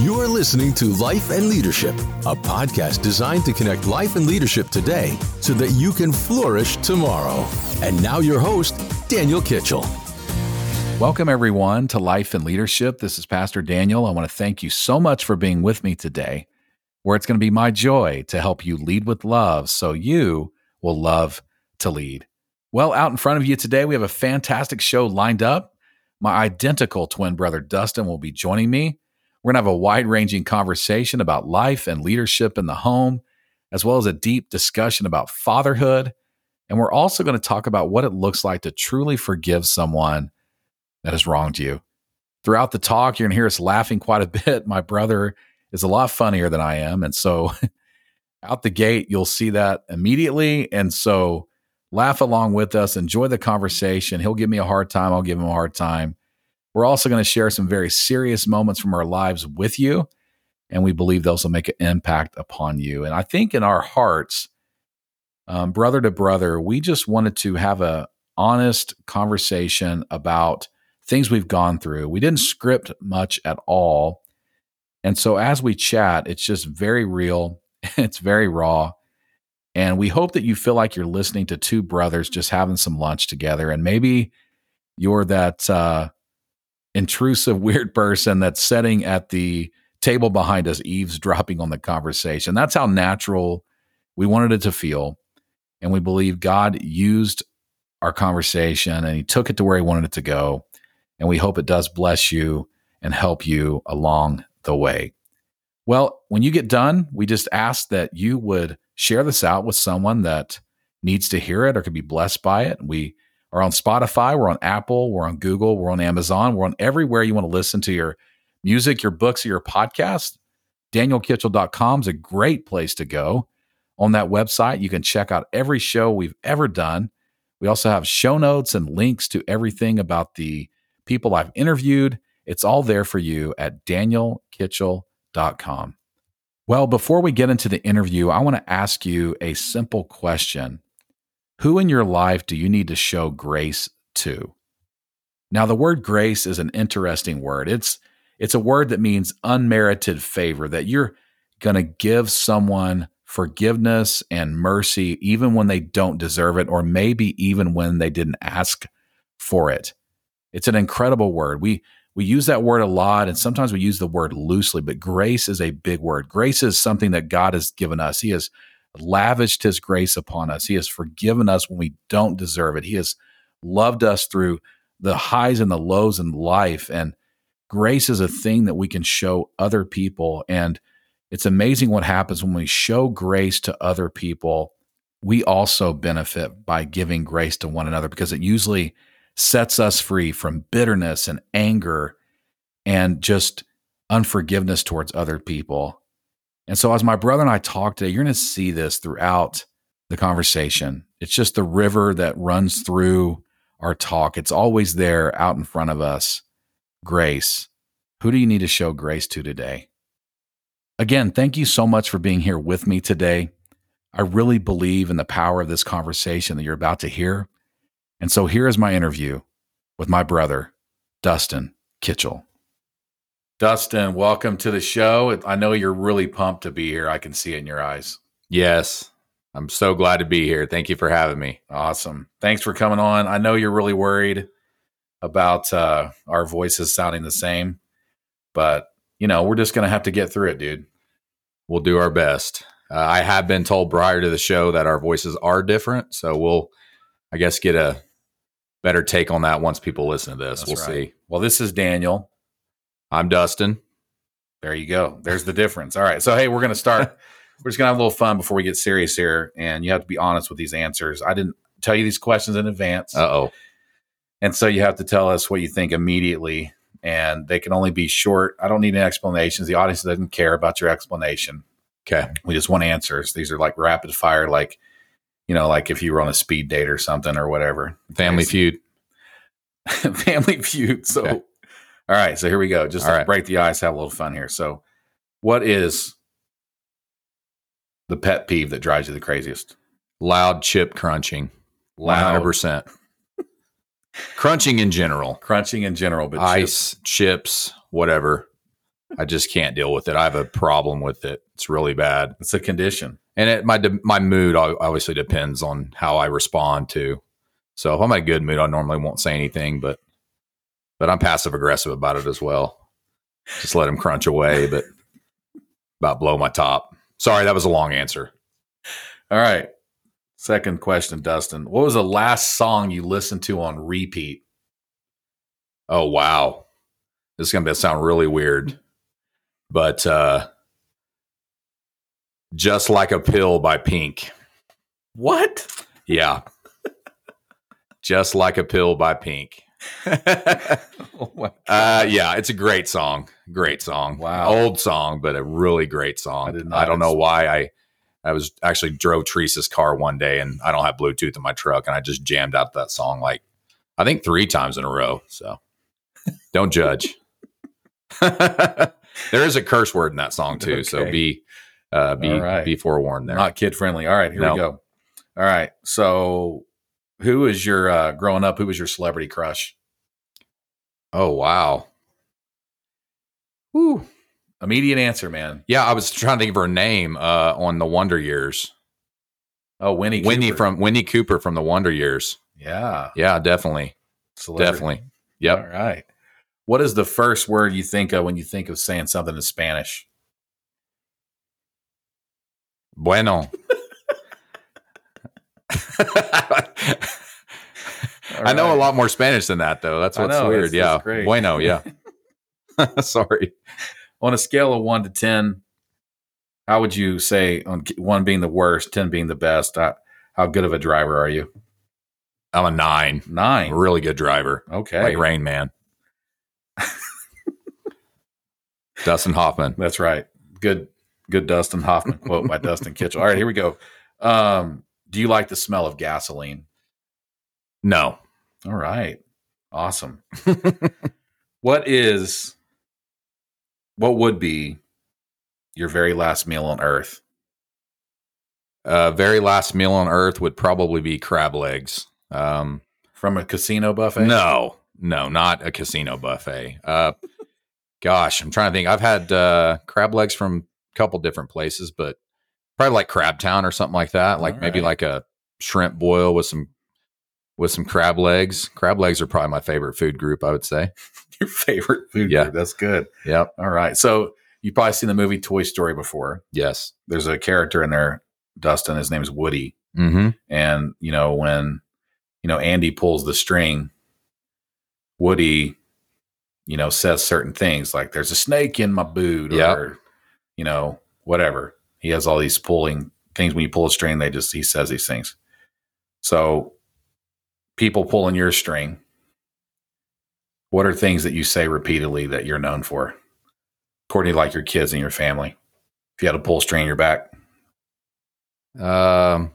You're listening to Life and Leadership, a podcast designed to connect life and leadership today so that you can flourish tomorrow. And now, your host, Daniel Kitchell. Welcome, everyone, to Life and Leadership. This is Pastor Daniel. I want to thank you so much for being with me today, where it's going to be my joy to help you lead with love so you will love to lead. Well, out in front of you today, we have a fantastic show lined up. My identical twin brother, Dustin, will be joining me. We're going to have a wide ranging conversation about life and leadership in the home, as well as a deep discussion about fatherhood. And we're also going to talk about what it looks like to truly forgive someone that has wronged you. Throughout the talk, you're going to hear us laughing quite a bit. My brother is a lot funnier than I am. And so, out the gate, you'll see that immediately. And so, laugh along with us, enjoy the conversation. He'll give me a hard time, I'll give him a hard time. We're also going to share some very serious moments from our lives with you, and we believe those will make an impact upon you. And I think in our hearts, um, brother to brother, we just wanted to have a honest conversation about things we've gone through. We didn't script much at all. And so as we chat, it's just very real, it's very raw. And we hope that you feel like you're listening to two brothers just having some lunch together. And maybe you're that uh, intrusive, weird person that's sitting at the table behind us, eavesdropping on the conversation. That's how natural we wanted it to feel. And we believe God used our conversation and He took it to where He wanted it to go. And we hope it does bless you and help you along the way. Well, when you get done, we just ask that you would share this out with someone that needs to hear it or could be blessed by it. We are on Spotify, we're on Apple, we're on Google, we're on Amazon, we're on everywhere you want to listen to your music, your books, or your podcast. DanielKitchell.com is a great place to go. On that website, you can check out every show we've ever done. We also have show notes and links to everything about the people I've interviewed. It's all there for you at danielkitchell.com. Well, before we get into the interview, I want to ask you a simple question. Who in your life do you need to show grace to? Now, the word grace is an interesting word. It's it's a word that means unmerited favor, that you're going to give someone forgiveness and mercy even when they don't deserve it, or maybe even when they didn't ask for it. It's an incredible word. We we use that word a lot, and sometimes we use the word loosely, but grace is a big word. Grace is something that God has given us. He has lavished his grace upon us. He has forgiven us when we don't deserve it. He has loved us through the highs and the lows in life. And grace is a thing that we can show other people. And it's amazing what happens when we show grace to other people. We also benefit by giving grace to one another because it usually sets us free from bitterness and anger and just unforgiveness towards other people. And so, as my brother and I talk today, you're going to see this throughout the conversation. It's just the river that runs through our talk. It's always there out in front of us. Grace. Who do you need to show grace to today? Again, thank you so much for being here with me today. I really believe in the power of this conversation that you're about to hear. And so here is my interview with my brother, Dustin Kitchell. Dustin, welcome to the show. I know you're really pumped to be here. I can see it in your eyes. Yes. I'm so glad to be here. Thank you for having me. Awesome. Thanks for coming on. I know you're really worried about uh, our voices sounding the same, but you know, we're just going to have to get through it, dude. We'll do our best. Uh, I have been told prior to the show that our voices are different, so we'll, I guess, get a better take on that once people listen to this. That's we'll right. see. Well, this is Daniel. I'm Dustin. There you go. There's the difference. All right. So, hey, we're going to start. we're just going to have a little fun before we get serious here. And you have to be honest with these answers. I didn't tell you these questions in advance. Uh oh. And so you have to tell us what you think immediately. And they can only be short. I don't need any explanations. The audience doesn't care about your explanation. Okay. We just want answers. These are like rapid fire, like, you know, like if you were on a speed date or something or whatever. Family Feud. Family Feud. So, okay. All right, so here we go. Just right. break the ice, have a little fun here. So, what is the pet peeve that drives you the craziest? Loud chip crunching. Loud. 100%. crunching in general. Crunching in general, but ice, chips, chips whatever. I just can't deal with it. I have a problem with it. It's really bad. It's a condition. And it, my my mood obviously depends on how I respond to. So if I'm in a good mood, I normally won't say anything, but but I'm passive aggressive about it as well. Just let him crunch away, but about blow my top. Sorry, that was a long answer. All right. Second question, Dustin. What was the last song you listened to on repeat? Oh wow, this is gonna sound really weird, but uh, just like a pill by Pink. What? Yeah, just like a pill by Pink. oh Uh, yeah, it's a great song. Great song. Wow. Old song, but a really great song. I I, don't know why I I was actually drove Teresa's car one day and I don't have Bluetooth in my truck and I just jammed out that song like I think three times in a row. So don't judge. there is a curse word in that song too. So be uh be right. be forewarned there. Not kid friendly. All right, here No. we go. All right. So, who was your uh, growing up? Who was your celebrity crush? oh wow. Whew. Immediate answer, man. Yeah, I was trying to think of her name uh on the Wonder Years. Oh, Winnie. Winnie Cooper. from Winnie Cooper from the Wonder Years. yeah, Yeah, definitely. celebrity. Definitely. Yep. All right. What is the first word you think of when you think of saying something in Spanish? Bueno. I know a lot more Spanish than that, though. That's what's know, weird. that's- yeah. that's. Bueno. Yeah. Sorry. On a scale of one to ten, how would you say on one being the worst, ten being the best? Uh, how good of a driver are you? I'm a nine. Nine. A really good driver. Okay, Like Rain Man. Dustin Hoffman. That's right. Good, good Dustin Hoffman quote by Dustin Kitchell. All right, here we go. Um, do you like the smell of gasoline? No. All right, awesome. what is, what would be your very last meal on Earth? Uh, very last meal on earth would probably be crab legs. Um, From a casino buffet? No, no, not a casino buffet. Uh, gosh, I'm trying to think. I've had uh, crab legs from a couple different places, but probably like Crabtown or something like that. Like All maybe right. like a shrimp boil with some with some crab legs. Crab legs are probably my favorite food group. I would say. your favorite food. Yeah. group. that's good. Yep. All right, so you've probably seen the movie Toy Story before. Yes. There's a character in there, Dustin. His name is Woody. Mm-hmm. and you know when you know Andy pulls the string, Woody, you know, says certain things like "There's a snake in my boot," Yeah. or you know, whatever. He has all these pulling things. When you pull a string, they just he says these things. So, people pulling your string. What are things that you say repeatedly that you're known for, Courtney, like your kids and your family? If you had to pull a string in your back, Um.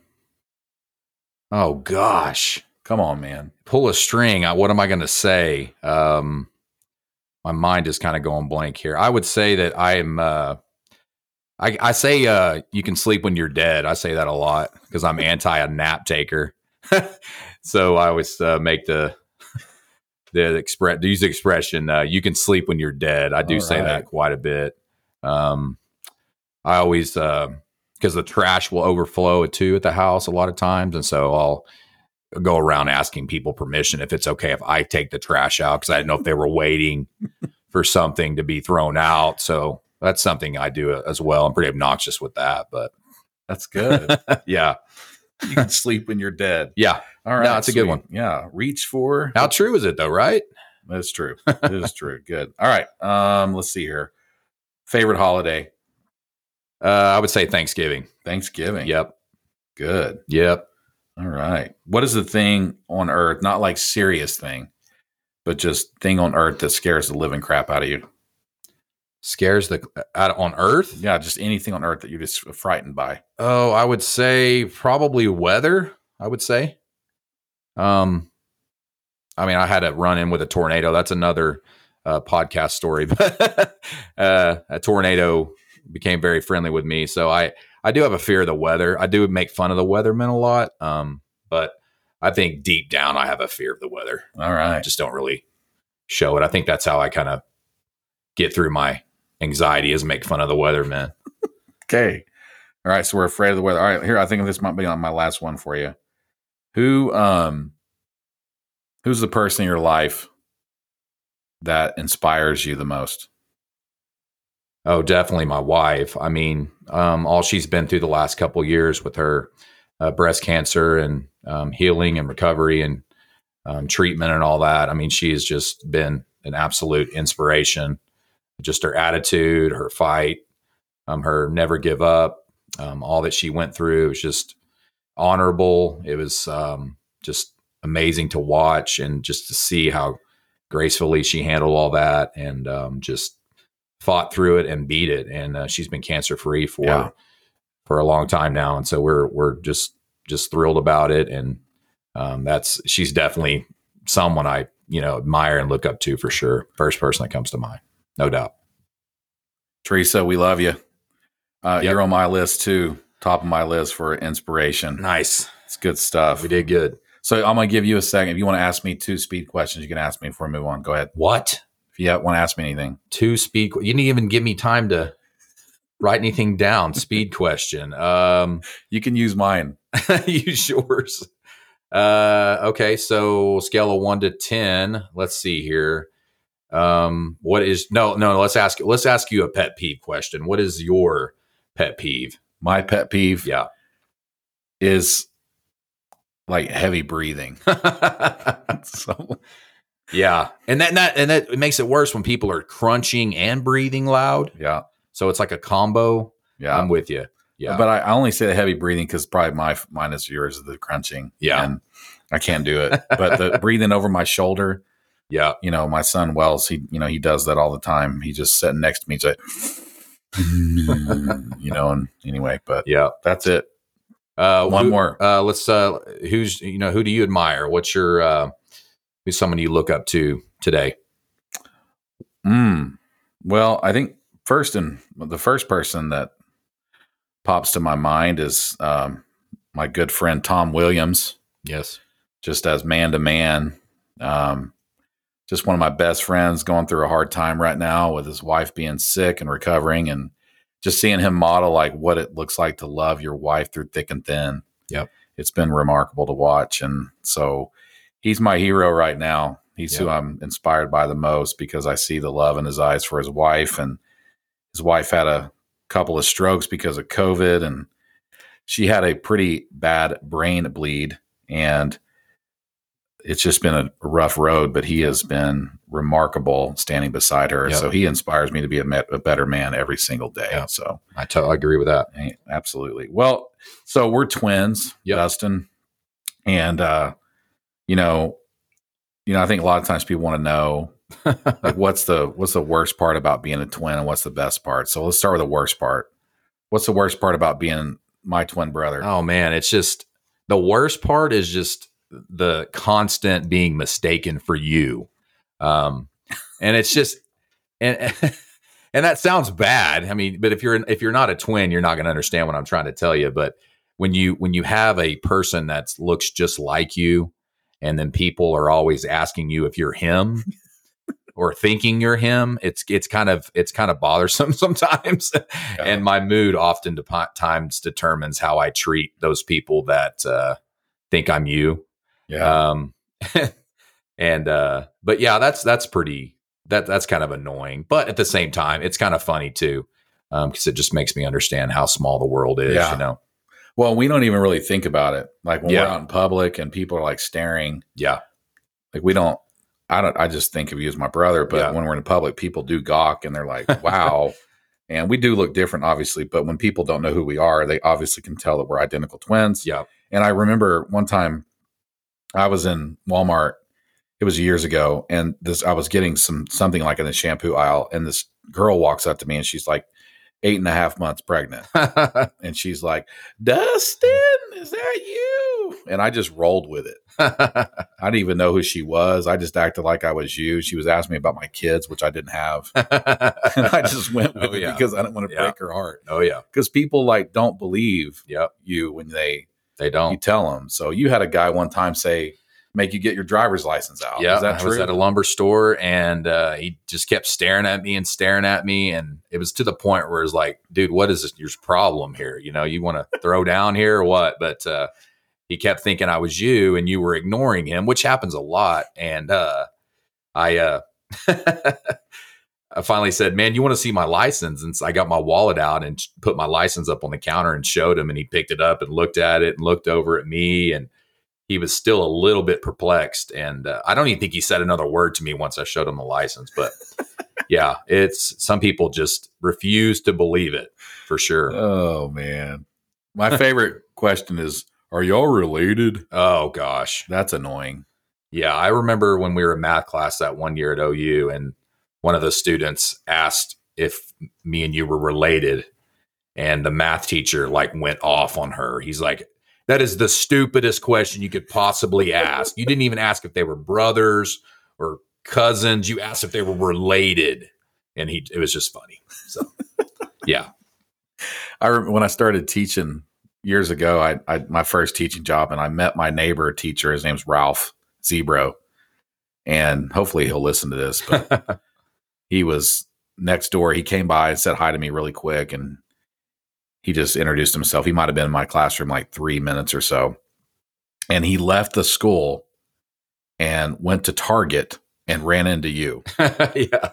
Oh gosh. come on, man. pull a string, I- what am I going to say? Um, my mind is kind of going blank here. I would say that I am. Uh, I, I say uh, you can sleep when you're dead. I say that a lot because I'm anti a nap taker. so I always uh, make the the express use the expression uh, you can sleep when you're dead. I do All say right. that quite a bit. Um, I always because the trash will overflow too at the house a lot of times, and so I'll go around asking people permission if it's okay if I take the trash out because I didn't know if they were waiting for something to be thrown out. So that's something I do as well. I'm pretty obnoxious with that, but That's good. yeah, you can sleep when you're dead. yeah. All right, No, it's a good one. Yeah, reach for. How true is it though? Right? That's true. It is true. Good. All right. Um, let's see here. Favorite holiday? Uh, I would say Thanksgiving. Thanksgiving. Yep, Good. yep. All right. What is the thing on Earth? Not like serious thing, but just thing on Earth that scares the living crap out of you. Scares the out on Earth. Yeah, just anything on Earth that you're just frightened by. Oh, I would say probably weather. I would say. Um, I mean, I had a run in with a tornado. That's another uh, podcast story, but uh, a tornado became very friendly with me. So I, I do have a fear of the weather. I do make fun of the weathermen a lot. Um, but I think deep down, I have a fear of the weather. all right I just don't really show it. I think that's how I kind of get through my anxiety is make fun of the weather, man. Okay. All right. So we're afraid of the weather. All right. Here, I think this might be on my last one for you. Who, um, who's the person in your life that inspires you the most? Oh, definitely my wife. I mean, um, all she's been through the last couple years with her uh, breast cancer and um, healing and recovery and um, treatment and all that. I mean, she has just been an absolute inspiration. Just her attitude, her fight, um, her never give up, um, all that she went through It was just honorable. It was um, just amazing to watch and just to see how gracefully she handled all that and um, just fought through it and beat it. And uh, she's been cancer free for Yeah. for a long time now, and so we're we're just just thrilled about it. And um, that's she's definitely someone I you know admire and look up to for sure. First person that comes to mind, no doubt. Teresa, we love you. Uh, Yep. You're on my list too, top of my list for inspiration. Nice, It's good stuff. we did good. So I'm going to give you a second. If you want to ask me two speed questions, you can ask me before I move on. Go ahead. What If you want to ask me anything, two speed? You didn't even give me time to write anything down. Speed question. Um, you can use mine. use yours. Uh, okay, so scale of one to ten. Let's see here. Um, what is no, no? Let's ask. Let's ask you a pet peeve question. What is your pet peeve? My pet peeve Yeah. is like heavy breathing. so yeah, and that, and that and that it makes it worse when people are crunching and breathing loud. yeah, So it's like a combo. yeah. I'm with you. Yeah, But I, I only say the heavy breathing because probably my mine is yours is the crunching. Yeah. and I can't do it. But the breathing over my shoulder, yeah, you know, my son Wells, he you know he does that all the time. He just sitting next to me, he's like, you know. And anyway, but yeah. that's it. Uh, One who- more. Uh, let's. Uh, who's you know who do you admire? What's your uh, who's someone you look up to today? Mm. Well, I think first and the first person that pops to my mind is um, my good friend Tom Williams. Yes. just as man to man. Um, just one of my best friends going through a hard time right now with his wife being sick and recovering, and just seeing him model like what it looks like to love your wife through thick and thin. Yep. It's been remarkable to watch. And so he's my hero right now. He's who I'm inspired by the most because I see the love in his eyes for his wife. And his wife had a couple of strokes because of COVID, and she had a pretty bad brain bleed. And it's just been a rough road, but he has been remarkable standing beside her. Yep. So he inspires me to be a, me- a better man every single day. Yep. So I to- agree with that. absolutely. Well, so we're twins, Yep. Dustin, and uh, you know, you know, I think a lot of times people want to know like what's the what's the worst part about being a twin and what's the best part. So let's start with the worst part. What's the worst part about being my twin brother? Oh man, it's just the worst part is just the constant being mistaken for you. Um and it's just and and that sounds bad. I mean, but if you're if you're not a twin, you're not going to understand what I'm trying to tell you, but when you when you have a person that looks just like you and then people are always asking you if you're him or thinking you're him, it's it's kind of it's kind of bothersome sometimes and my mood often depo- times determines how I treat those people that uh, think I'm you. Yeah. Um, and uh, but yeah, that's that's pretty that that's kind of annoying, but at the same time, it's kind of funny too because it just makes me understand how small the world is. Yeah. You know? Well, we don't even really think about it. Like when Yeah. we're out in public and people are like staring, Yeah, like we don't. I don't. I just think of you as my brother. But Yeah. when we're in public, people do gawk and they're like, "Wow." and we do look different, obviously. But when people don't know who we are, they obviously can tell that we're identical twins. yeah, And I remember one time I was in Walmart. It was years ago, and this I was getting some something like in the shampoo aisle, and this girl walks up to me and she's like eight and a half months pregnant, and she's like, "Dustin, is that you?" And I just rolled with it. I didn't even know who she was. I just acted like I was you. She was asking me about my kids, which I didn't have, and I just went with Oh, it yeah. because I didn't want to Yeah. break her heart. oh yeah, Because people like don't believe yep. you when they They don't. You tell them. So you had a guy one time say make you get your driver's license out. Yeah, I true? was at a lumber store and uh, he just kept staring at me and staring at me, and it was to the point where it's like, dude, what is this, your problem here? You know, you want to throw down here or what? But uh, he kept thinking I was you, and you were ignoring him, which happens a lot. And uh, I, uh, I finally said, "Man, you want to see my license?" And so I got my wallet out and put my license up on the counter and showed him, and he picked it up and looked at it and looked over at me and he was still a little bit perplexed and uh, i don't even think he said another word to me once i showed him the license but yeah it's some people just refuse to believe it for sure oh man, my favorite question is, "Are y'all related?" oh gosh That's annoying. yeah i remember when we were in math class that one year at ou and one of the students asked if me and you were related and the math teacher like went off on her he's like that is the stupidest question you could possibly ask you didn't even ask if they were brothers or cousins you asked if they were related and he it was just funny so yeah I remember when I started teaching years ago. I, I my first teaching job, and I met my neighbor teacher. His name's Ralph Zebro, and hopefully he'll listen to this. But he was next door. He came by and said hi to me really quick, and he just introduced himself. He might have been in my classroom like three minutes or so, and he left the school and went to Target and ran into you, yeah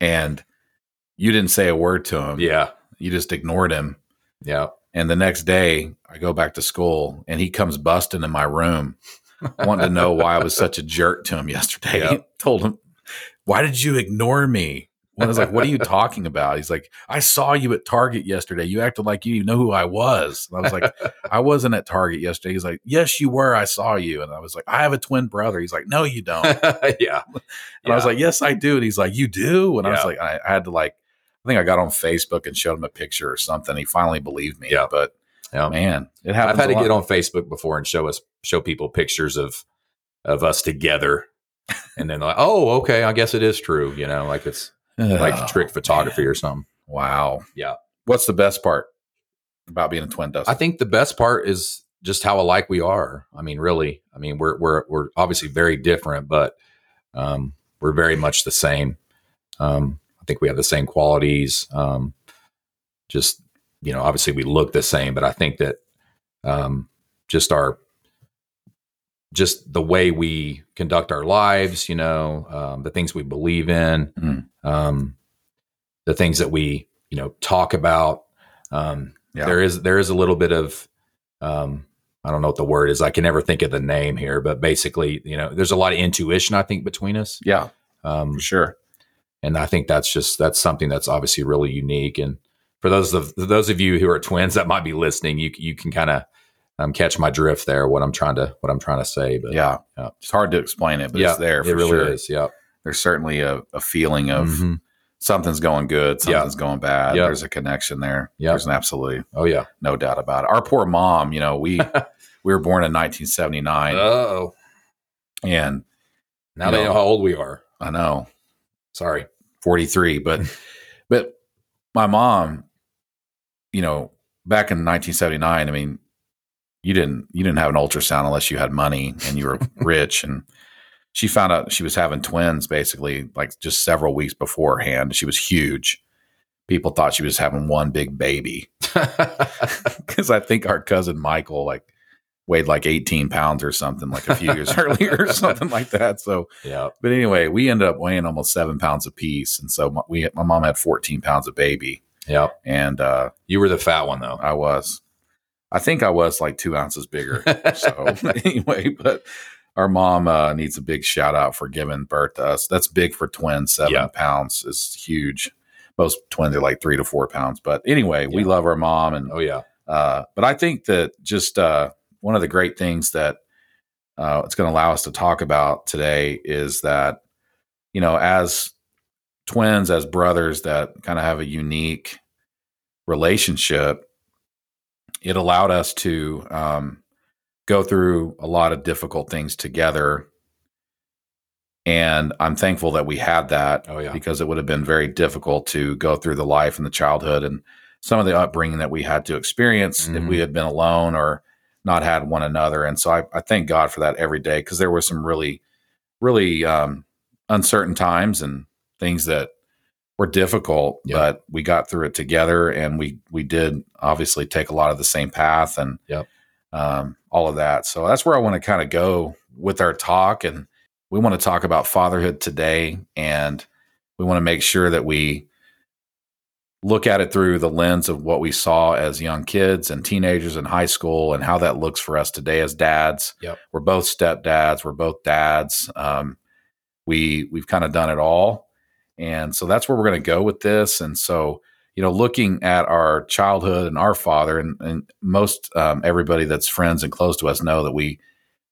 and you didn't say a word to him. yeah you just ignored him. yeah And the next day, I go back to school and he comes busting in my room, wanting to know why I was such a jerk to him yesterday. Yep. Told him, Why did you ignore me? And I was like, What are you talking about? He's like, I saw you at Target yesterday. You acted like you know who I was. And I was like, I wasn't at Target yesterday. He's like, Yes, you were. I saw you. And I was like, I have a twin brother. He's like, No, you don't. Yeah. And yeah I was like, Yes, I do. And he's like, You do? And I was like, I, I had to like, I think I got on Facebook and showed him a picture or something. He finally believed me. Yeah. But yeah man, it happens. I've had to get on Facebook before and show us show people pictures of of us together, and then like, oh, okay, I guess it is true. You know, like it's like Oh, trick photography man. or something. Wow. Yeah. What's the best part about being a twin, Dustin? I think the best part is just how alike we are. I mean, really, I mean, we're we're we're obviously very different, but um, we're very much the same. Um, I think we have the same qualities. Um, just you know, obviously we look the same, but I think that um, just our just the way we conduct our lives, you know, um, the things we believe in, Mm. um, the things that we you know talk about. Um, Yeah. There is there is a little bit of um, I don't know what the word is. I can never think of the name here, but basically, you know, there's a lot of intuition I think between us. yeah, Um, for sure. and I think that's just that's something that's obviously really unique. And for those of those of you who are twins that might be listening, you you can kind of um, catch my drift there. What I'm trying to what I'm trying to say, but Yeah. yeah. It's hard to explain it, but yeah, it's there for it really sure. is. Yeah, There's certainly a, a feeling of Mhm. something's going good, Yeah. something's going bad. There's a connection there. Yeah. There's an absolutely Oh yeah. no doubt about it. Our poor mom, you know, we we were born in 1979 Oh, and now You they know. know how old we are. I know Sorry. 43 but but my mom you know back in 1979 i mean you didn't you didn't have an ultrasound unless you had money and you were rich. And she found out she was having twins basically like just several weeks beforehand. She was huge. People thought she was having one big baby. Because i think our cousin michael like weighed like 18 pounds or something like a few years earlier or something like that. So yeah. but anyway, we ended up weighing almost seven pounds apiece, and so my, we my mom had fourteen pounds of baby, Yeah. and uh, You were the fat one though. I was, I think I was like two ounces bigger. so anyway, but our mom uh, needs a big shout out for giving birth to us. That's big for twins. Seven Yeah. pounds is huge. Most twins are like three to four pounds. But anyway, we love our mom, and oh yeah. uh, but I think that just uh, one of the great things that uh, it's going to allow us to talk about today is that, you know, as twins, as brothers that kind of have a unique relationship, it allowed us to um, go through a lot of difficult things together. And I'm thankful that we had that Oh yeah. because it would have been very difficult to go through the life and the childhood and some of the upbringing that we had to experience if Mhm. we had been alone or not had one another. And so I, I thank God for that every day because there were some really, really um, uncertain times and things that were difficult, but we got through it together and we we did obviously take a lot of the same path and Yep. um, all of that. So that's where I want to kind of go with our talk. And we want to talk about fatherhood today. And we want to make sure that we look at it through the lens of what we saw as young kids and teenagers in high school and how that looks for us today as dads. Yep. We're both stepdads. We're both dads. Um, we we've kind of done it all. And so that's where we're going to go with this. And so, you know, looking at our childhood and our father, and, and most um, everybody that's friends and close to us know that we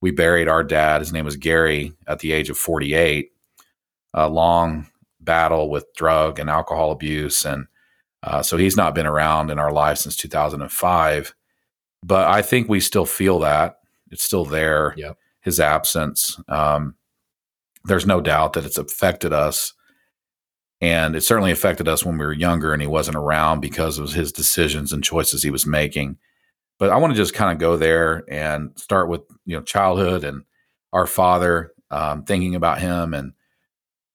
we buried our dad. His name was Gary at the age of 48. A long battle with drug and alcohol abuse, and uh, so he's not been around in our life since 2005. But I think we still feel that it's still there. Yep. His absence. Um, there's no doubt that it's affected us and it certainly affected us when we were younger and he wasn't around because of his decisions and choices he was making. But i want to just kind of go there and start with you know childhood and our father um, thinking about him and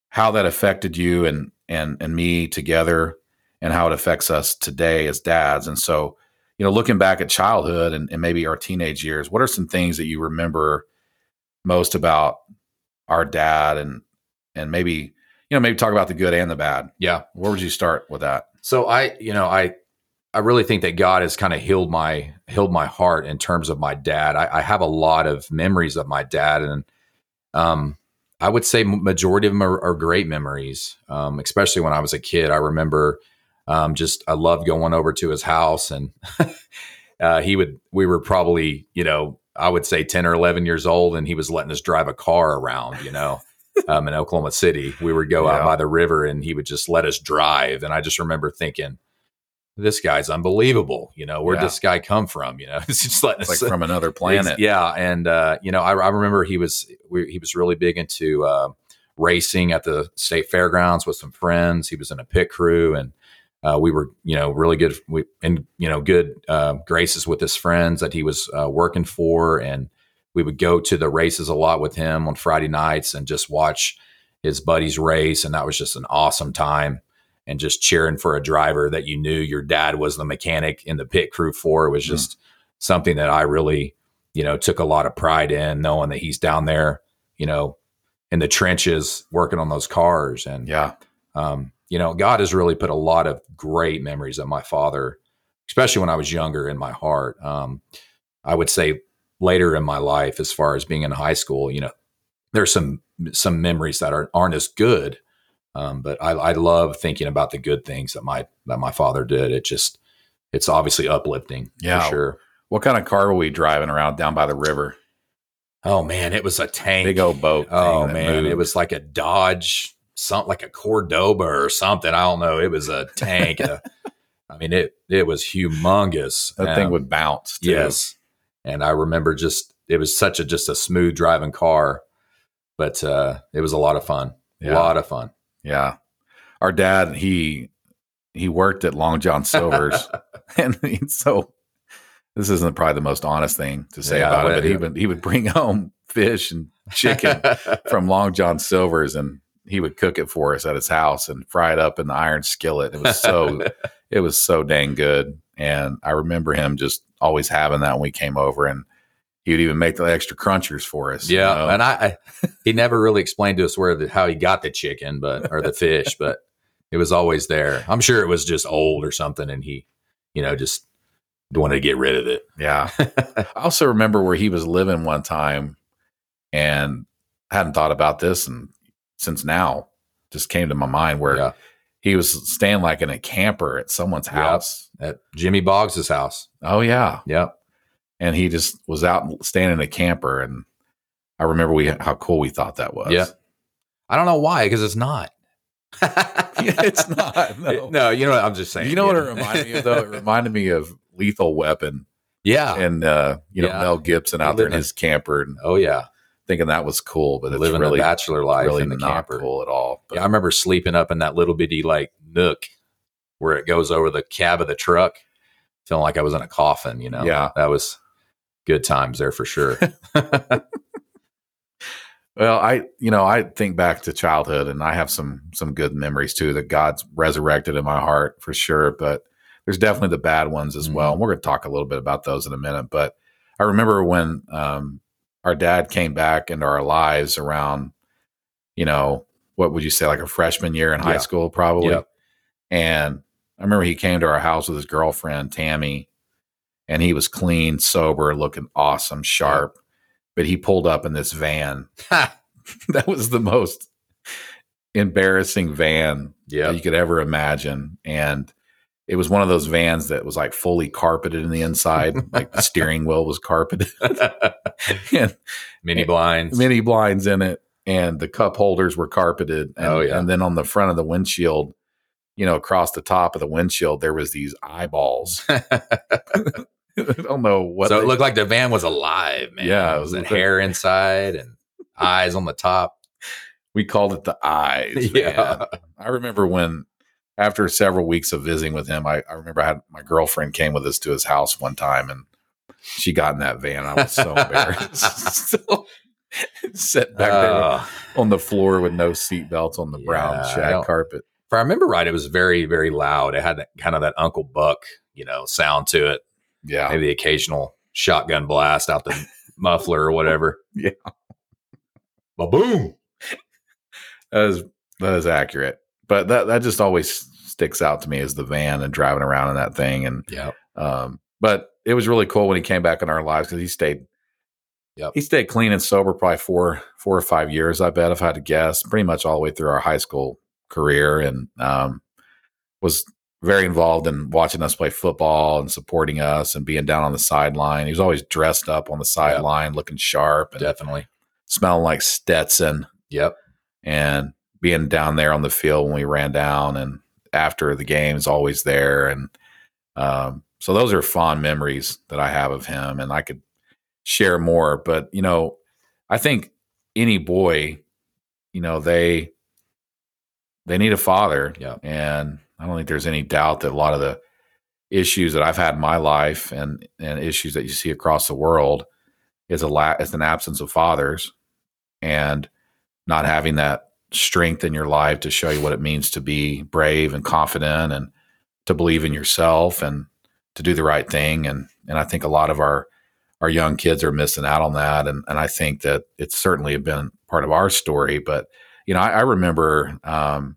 how that affected you and and and me together and how it affects us today as dads. And so you know looking back at childhood and, and maybe our teenage years what are some things that you remember most about our dad and and maybe you know maybe talk about the good and the bad Yeah. where would you start with that So I, you know, I, I really think that God has kind of healed my healed my heart in terms of my dad. I, I have a lot of memories of my dad, and um, I would say majority of them are, are great memories. Um, especially when I was a kid, I remember um, just I loved going over to his house, and uh, he would. We were probably, you know, I would say ten or eleven years old, and he was letting us drive a car around, you know. Um, in Oklahoma City, we would go out by the river, and he would just let us drive. And I just remember thinking, this guy's unbelievable. You know, where'd Yeah. this guy come from? You know, it's just letting it's us like from another planet yeah, and uh, you know, I, I remember he was we, he was really big into uh, racing at the state fairgrounds with some friends. He was in a pit crew, and uh, we were you know really good we, in you know good uh, graces with his friends that he was uh, working for, and we would go to the races a lot with him on Friday nights and just watch his buddies race, and that was just an awesome time. And just cheering for a driver that you knew your dad was the mechanic in the pit crew for. It was Mm. just something that I really you know, took a lot of pride in knowing that he's down there, you know, in the trenches working on those cars. And, yeah um, you know, God has really put a lot of great memories of my father, especially when I was younger in my heart. Um, I would say later in my life, as far as being in high school, you know, there's some, some memories that are, aren't as good. Um, but I, I love thinking about the good things that my, that my father did. It just, it's obviously uplifting Yeah. for sure. what kind of car were we driving around down by the river Oh man, it was a tank. big old boat Oh thing man, it was like a Dodge, something like a Cordoba or something. I don't know. It was a tank. uh, I mean, it it was humongous. that thing Um, would bounce too. yes. And I remember just it was such a just a smooth driving car, but uh, it was a lot of fun. Yeah. A lot of fun. Yeah. Our dad, he he worked at Long John Silver's. and so this isn't probably the most honest thing to say Yeah, about it, but he would he would bring home fish and chicken from Long John Silver's and he would cook it for us at his house and fry it up in the iron skillet. It was so it was so dang good. And I remember him just always having that when we came over and he would even make the extra crunchers for us. you yeah, know? and I, I he never really explained to us where the, how he got the chicken, but or the fish, but it was always there. I'm sure it was just old or something, and he, you know, just wanted to get rid of it. Yeah. I also remember where he was living one time and I hadn't thought about this and since now just came to my mind where Yeah. he was staying like in a camper at someone's house. At Jimmy Boggs's house. Oh yeah. Yep. And he just was out staying in a camper and I remember we how cool we thought that was. Yeah. I don't know why, because it's not. it's not, no. no. you know what? I'm just saying. You know what it reminded me of though? It reminded me of Lethal Weapon yeah. and uh, you know, Yeah. Mel Gibson out there in his camper and oh yeah. thinking that was cool, but it's Living really a bachelor life really in the not camper. cool at all. But Yeah, I remember sleeping up in that little bitty like nook where it goes over the cab of the truck, feeling like I was in a coffin. You know, Yeah. that was good times there for sure. Well, I you know I think back to childhood, and I have some some good memories too that God's resurrected in my heart for sure. But there's definitely the bad ones as well, and we're going to talk a little bit about those in a minute. But I remember when um, our dad came back into our lives around, you know, what would you say, like a freshman year in high Yeah. school, probably. Yep. And I remember he came to our house with his girlfriend Tammy, and he was clean, sober, looking awesome, sharp. But he pulled up in this van that was the most embarrassing van yeah. you could ever imagine. And it was one of those vans that was like fully carpeted in the inside, like the steering wheel was carpeted and Mini blinds. mini blinds in it, and the cup holders were carpeted. And, Oh, yeah. and then on the front of the windshield, you know, across the top of the windshield, there was these eyeballs. I don't know what. so it looked like the van was alive, man. Yeah, it was and hair inside and eyes on the top. we called it the eyes. Yeah. man. I remember when after several weeks of visiting with him, I, I remember I had my girlfriend came with us to his house one time and she got in that van. I was so embarrassed. so, sat back there Uh, on the floor with no seatbelts on the brown Yeah, shag carpet. If I remember right, it was very, very loud. It had that kind of that Uncle Buck, you know, sound to it. Yeah. Maybe the occasional shotgun blast out the muffler or whatever. Yeah. Ba boom. That is that is accurate. But that that just always sticks out to me as the van and driving around in that thing. And Yeah. Um, but it was really cool when he came back in our lives because he stayed. Yep. He stayed clean and sober probably four four or five years. I bet if I had to guess, pretty much all the way through our high school career, and um, was very involved in watching us play football and supporting us and being down on the sideline. He was always dressed up on the sideline, looking sharp and Definitely. smelling like Stetson Yep. and being down there on the field when we ran down and after the game is always there and um, so those are fond memories that i have of him and i could share more but you know i think any boy you know they they need a father. Yeah. and i don't think there's any doubt that a lot of the issues that i've had in my life and and issues that you see across the world is a la- is an absence of fathers and not having that strength in your life to show you what it means to be brave and confident and to believe in yourself and to do the right thing. And and I think a lot of our our young kids are missing out on that. And and I think that it's certainly been part of our story. But you know I, I remember um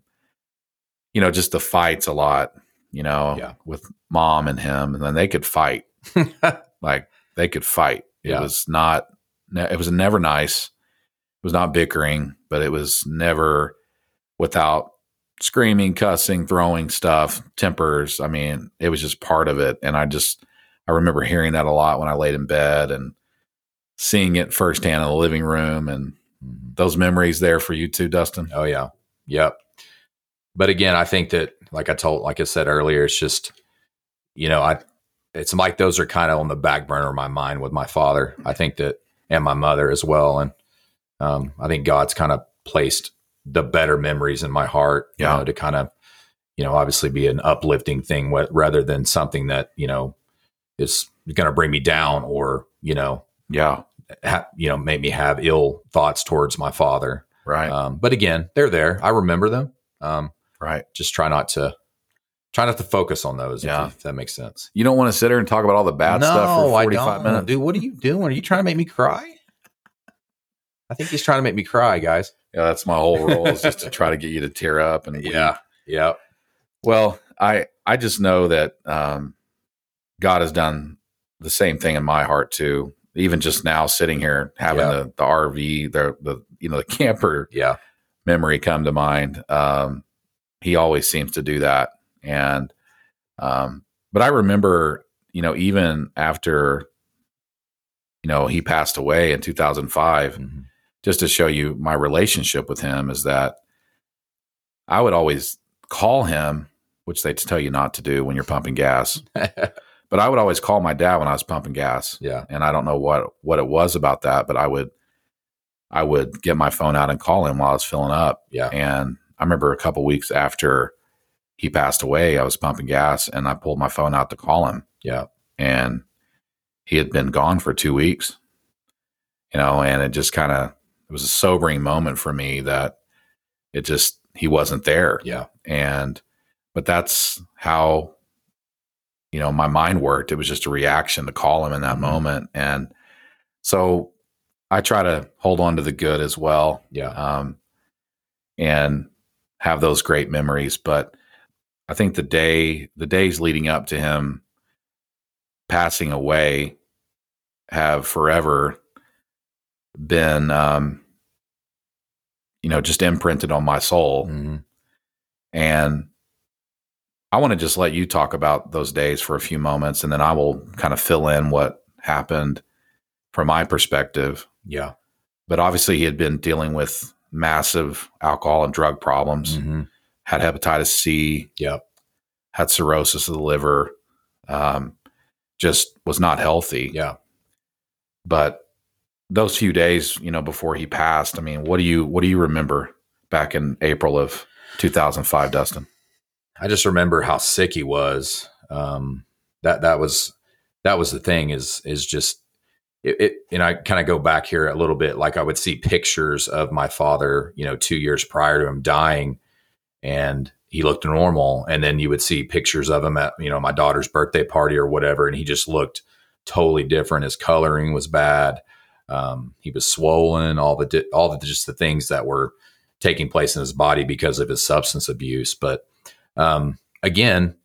you know just the fights a lot you know Yeah. with mom and him and then they could fight like they could fight it Yeah. was not it was never nice it was not bickering, but it was never without screaming, cussing, throwing stuff, tempers. I mean, it was just part of it. And I just, I remember hearing that a lot when I laid in bed and seeing it firsthand in the living room and mm-hmm. those memories there for you too, Dustin. Oh yeah. Yep. But again, I think that like I told like I said earlier, it's just you know, I it's like those are kind of on the back burner of my mind with my father. I think that and my mother as well. And um I think God's kind of placed the better memories in my heart, you Yeah. know, to kind of, you know, obviously be an uplifting thing wh- rather than something that, you know, is going to bring me down or, you know, Yeah. ha- you know, make me have ill thoughts towards my father. Right. Um, but again, they're there. I remember them. Um, right. just try not to try not to focus on those. Yeah. if, that makes sense. You don't want to sit there and talk about all the bad stuff for 45 minutes. dude. What are you doing? Are you trying to make me cry? I think he's trying to make me cry, guys. Yeah. That's my whole role is just to try to get you to tear up and weep. Yeah, yeah, Well, I I just know that um, God has done the same thing in my heart too. Even just now, sitting here having Yeah. the the RV, the the you know the camper yeah, memory come to mind. Um, he always seems to do that, and um, but I remember, you know, even after you know he passed away in 2005, Mhm. just to show you my relationship with him is that I would always call him, which they tell you not to do when you're pumping gas. But I would always call my dad when I was pumping gas, yeah, and I don't know what what it was about that, but I would I would get my phone out and call him while I was filling up. yeah, And I remember a couple weeks after he passed away, I was pumping gas, and I pulled my phone out to call him, yeah, and he had been gone for two weeks. You know, and it just kind of it was a sobering moment for me that it just he wasn't there. Yeah. And but that's how you know my mind worked. It was just a reaction to call him in that Mhm. moment. And so I try to hold on to the good as well. Yeah. Um and have those great memories. But I think the day the days leading up to him passing away have forever been um you know just imprinted on my soul Mhm. and i want to just let you talk about those days for a few moments and then i will kind of fill in what happened from my perspective Yeah. but obviously he had been dealing with massive alcohol and drug problems Mhm. had hepatitis c Yep. had cirrhosis of the liver um, just was not healthy Yeah. but those few days you know before he passed i mean what do you what do you remember back in april of 2005 dustin I just remember how sick he was. Um, that that was that was the thing is is just it, it and I kind of go back here a little bit. Like I would see pictures of my father, you know, two years prior to him dying, and he looked normal. And then you would see pictures of him at you know my daughter's birthday party or whatever, and he just looked totally different. His coloring was bad. Um, he was swollen. All the di- all the just the things that were taking place in his body because of his substance abuse, but um, again,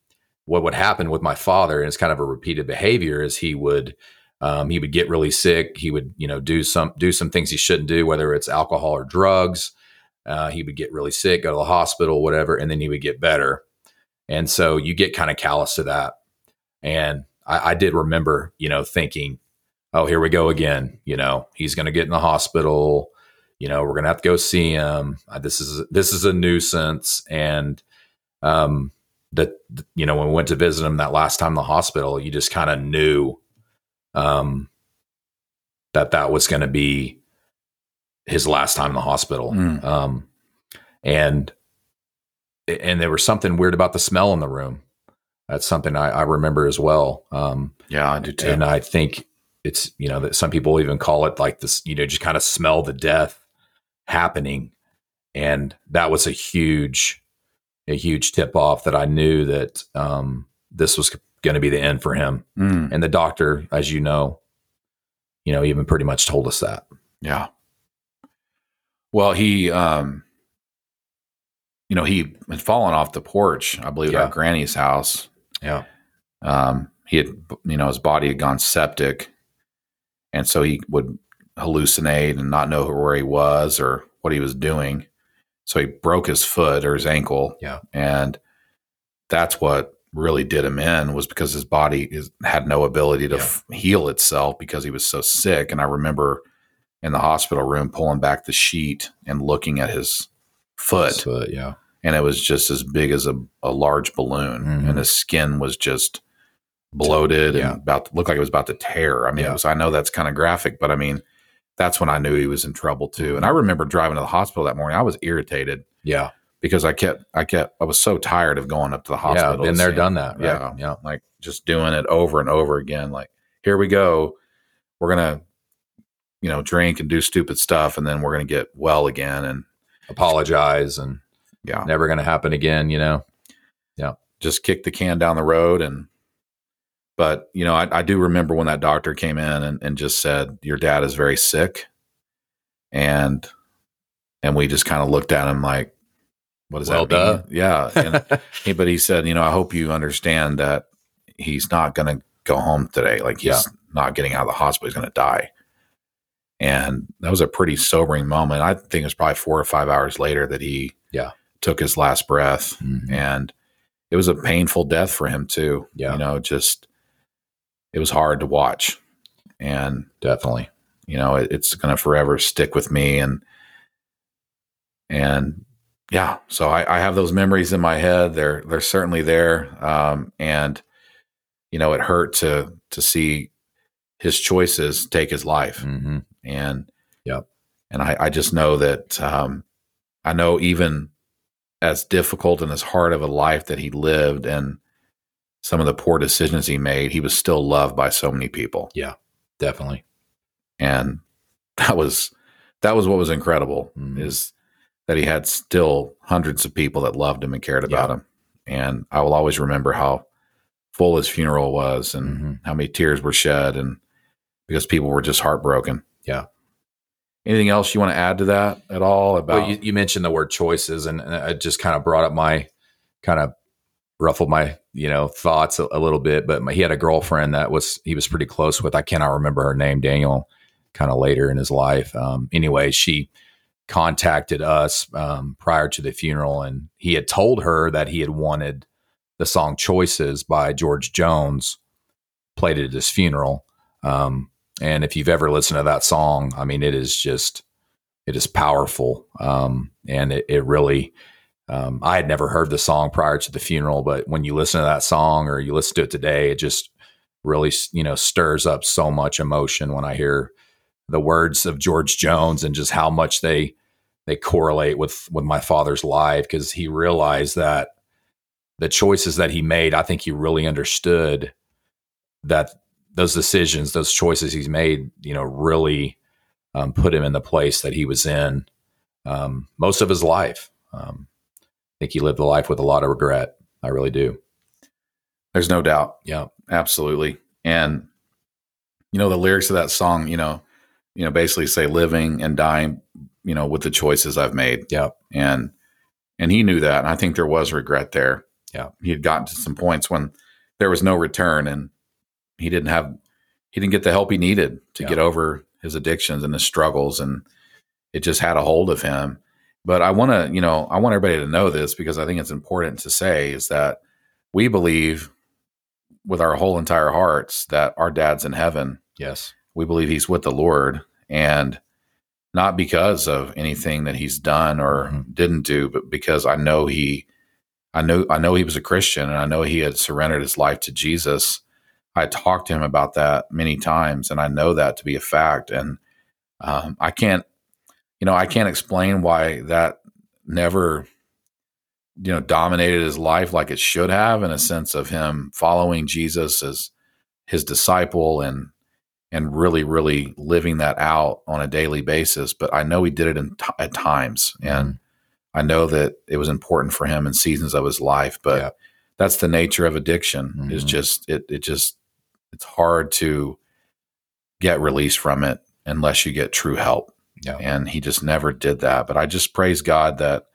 what would happen with my father, and it's kind of a repeated behavior, is he would um, he would get really sick. He would you know do some do some things he shouldn't do, whether it's alcohol or drugs. Uh, he would get really sick, go to the hospital, whatever, and then he would get better. And so you get kind of callous to that. And I, I did remember, you know, thinking, "Oh, here we go again." You know, he's going to get in the hospital. You know, we're going to have to go see him. This is this is a nuisance, and um, that you know when we went to visit him that last time in the hospital, you just kind of knew um, that that was going to be his last time in the hospital. Mm. Um, and and there was something weird about the smell in the room. That's something I, I remember as well. Um, yeah i do too and I think it's you know that some people even call it like this. You know, just kind of smell the death happening, and that was a huge, a huge tip off that I knew that um, this was going to be the end for him. Mm, And the doctor, as you know, you know, even pretty much told us that. yeah well he um you know he had fallen off the porch i believe at Yeah. our granny's house Yeah, um, he had, you know, his body had gone septic, and so he would hallucinate and not know where he was or what he was doing. So he broke his foot or his ankle. Yeah. and that's what really did him in was because his body is, had no ability to Yeah. f- heal itself because he was so sick. And I remember in the hospital room pulling back the sheet and looking at his foot So, yeah, and it was just as big as a, a large balloon Mhm. and his skin was just bloated Yeah. and about to look like it was about to tear i mean Yeah. was i know that's kind of graphic but i mean that's when i knew he was in trouble too and i remember driving to the hospital that morning i was irritated yeah, because i kept i kept i was so tired of going up to the hospital yeah. Been and there, done that. Right? yeah yeah, like just doing it over and over again like here we go we're gonna you know drink and do stupid stuff and then we're gonna get well again and Apologize and yeah never going to happen again. You know. Yeah, just kick the can down the road and but you know I, I do remember when that doctor came in and, and just said your dad is very sick and and we just kind of looked at him like what does Well, that mean duh. yeah and but he said you know i hope you understand that he's not going to go home today like he's Yeah. not getting out of the hospital he's going to die and that was a pretty sobering moment i think it was probably four or five hours later that he Yeah. took his last breath Mhm. and it was a painful death for him too. Yeah. You know, just it was hard to watch. And, Definitely. you know, it, it's gonna forever stick with me and and yeah, so I, I have those memories in my head. They're they're certainly there. Um and you know, it hurt to to see his choices take his life. hmm And Yep. And I, I just know that um I know even as difficult and as hard of a life that he lived and some of the poor decisions he made, he was still loved by so many people. Yeah, definitely. And that was that was what was incredible Mhm. is that he had still hundreds of people that loved him and cared about Yeah. him. And I will always remember how full his funeral was and Mhm. how many tears were shed and because people were just heartbroken. Yeah. Anything else you want to add to that at all about Well, you, you mentioned the word choices, and, and it just kind of brought up my kind of ruffled my you know thoughts a, a little bit. But my, he had a girlfriend that was he was pretty close with. I cannot remember her name. Daniel, kind of later in his life. Um, anyway, she contacted us um, prior to the funeral, and he had told her that he had wanted the song "Choices" by George Jones played at his funeral. Um, and if you've ever listened to that song, I mean, it is just it is powerful um, and it, it really um, i had never heard the song prior to the funeral but when you listen to that song or you listen to it today it just really you know stirs up so much emotion when i hear the words of george jones and just how much they they correlate with with my father's life because he realized that the choices that he made i think he really understood that those decisions those choices he's made you know really um, put him in the place that he was in um, most of his life. Um, I think he lived a life with a lot of regret. I really do. There's no doubt. Yeah. Absolutely. And you know the lyrics of that song, you know, you know basically say living and dying, you know, with the choices I've made. Yeah. And and he knew that and I think there was regret there. Yeah. He had gotten to some points when there was no return and he didn't have he didn't get the help he needed to Yeah. get over his addictions and his struggles and it just had a hold of him. But I want to, you know, I want everybody to know this because I think it's important to say is that we believe with our whole entire hearts that our dad's in heaven. Yes. We believe he's with the Lord and not because of anything that he's done or Mhm. didn't do, but because I know he I know I know he was a Christian and I know he had surrendered his life to Jesus. I talked to him about that many times and I know that to be a fact and um, I can't you know, I can't explain why that never you know dominated his life like it should have in a sense of him following Jesus as his disciple and and really really living that out on a daily basis but I know he did it in t- at times and I know that it was important for him in seasons of his life but Yeah. that's the nature of addiction is Mhm. just it it just it's hard to get release from it unless you get true help Yeah. and he just never did that. But I just praise God that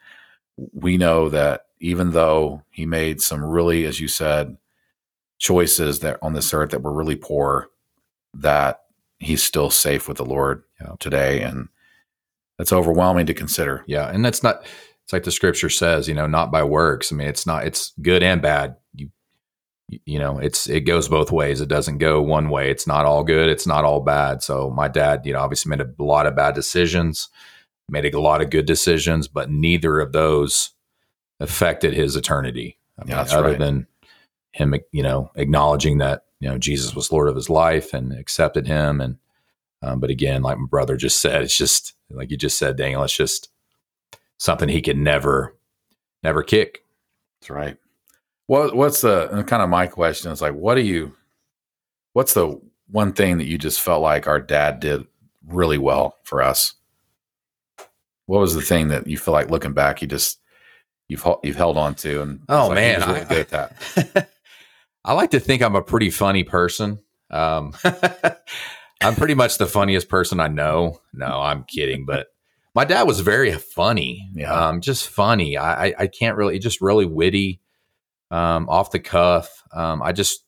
we know that even though he made some really, as you said, choices that on this earth that were really poor, that he's still safe with the Lord Yeah. today, and that's overwhelming to consider. Yeah. And that's not, it's like the scripture says, you know, not by works. I mean, it's not, it's good and bad. You, you know, it's, it goes both ways. It doesn't go one way. It's not all good. It's not all bad. So my dad, you know, obviously made a lot of bad decisions, made a lot of good decisions, but neither of those affected his eternity. I mean, Yeah, that's other right. than him, you know, acknowledging that, you know, Jesus was Lord of his life and accepted him. And, um, but again, like my brother just said, it's just like you just said, Daniel, it's just something he could never, never kick. That's right. What what's the kind of my question is like, what do you? What's the one thing that you just felt like our dad did really well for us? What was the thing that you feel like looking back, you just you've you've held on to? And Oh, like, man, really I- good at that. I like to think I'm a pretty funny person. Um, I'm pretty much the funniest person I know. No, I'm kidding, but my dad was very funny. Yeah. Um, just funny. I, I, I can't really, just really witty, um, off the cuff. Um, I just,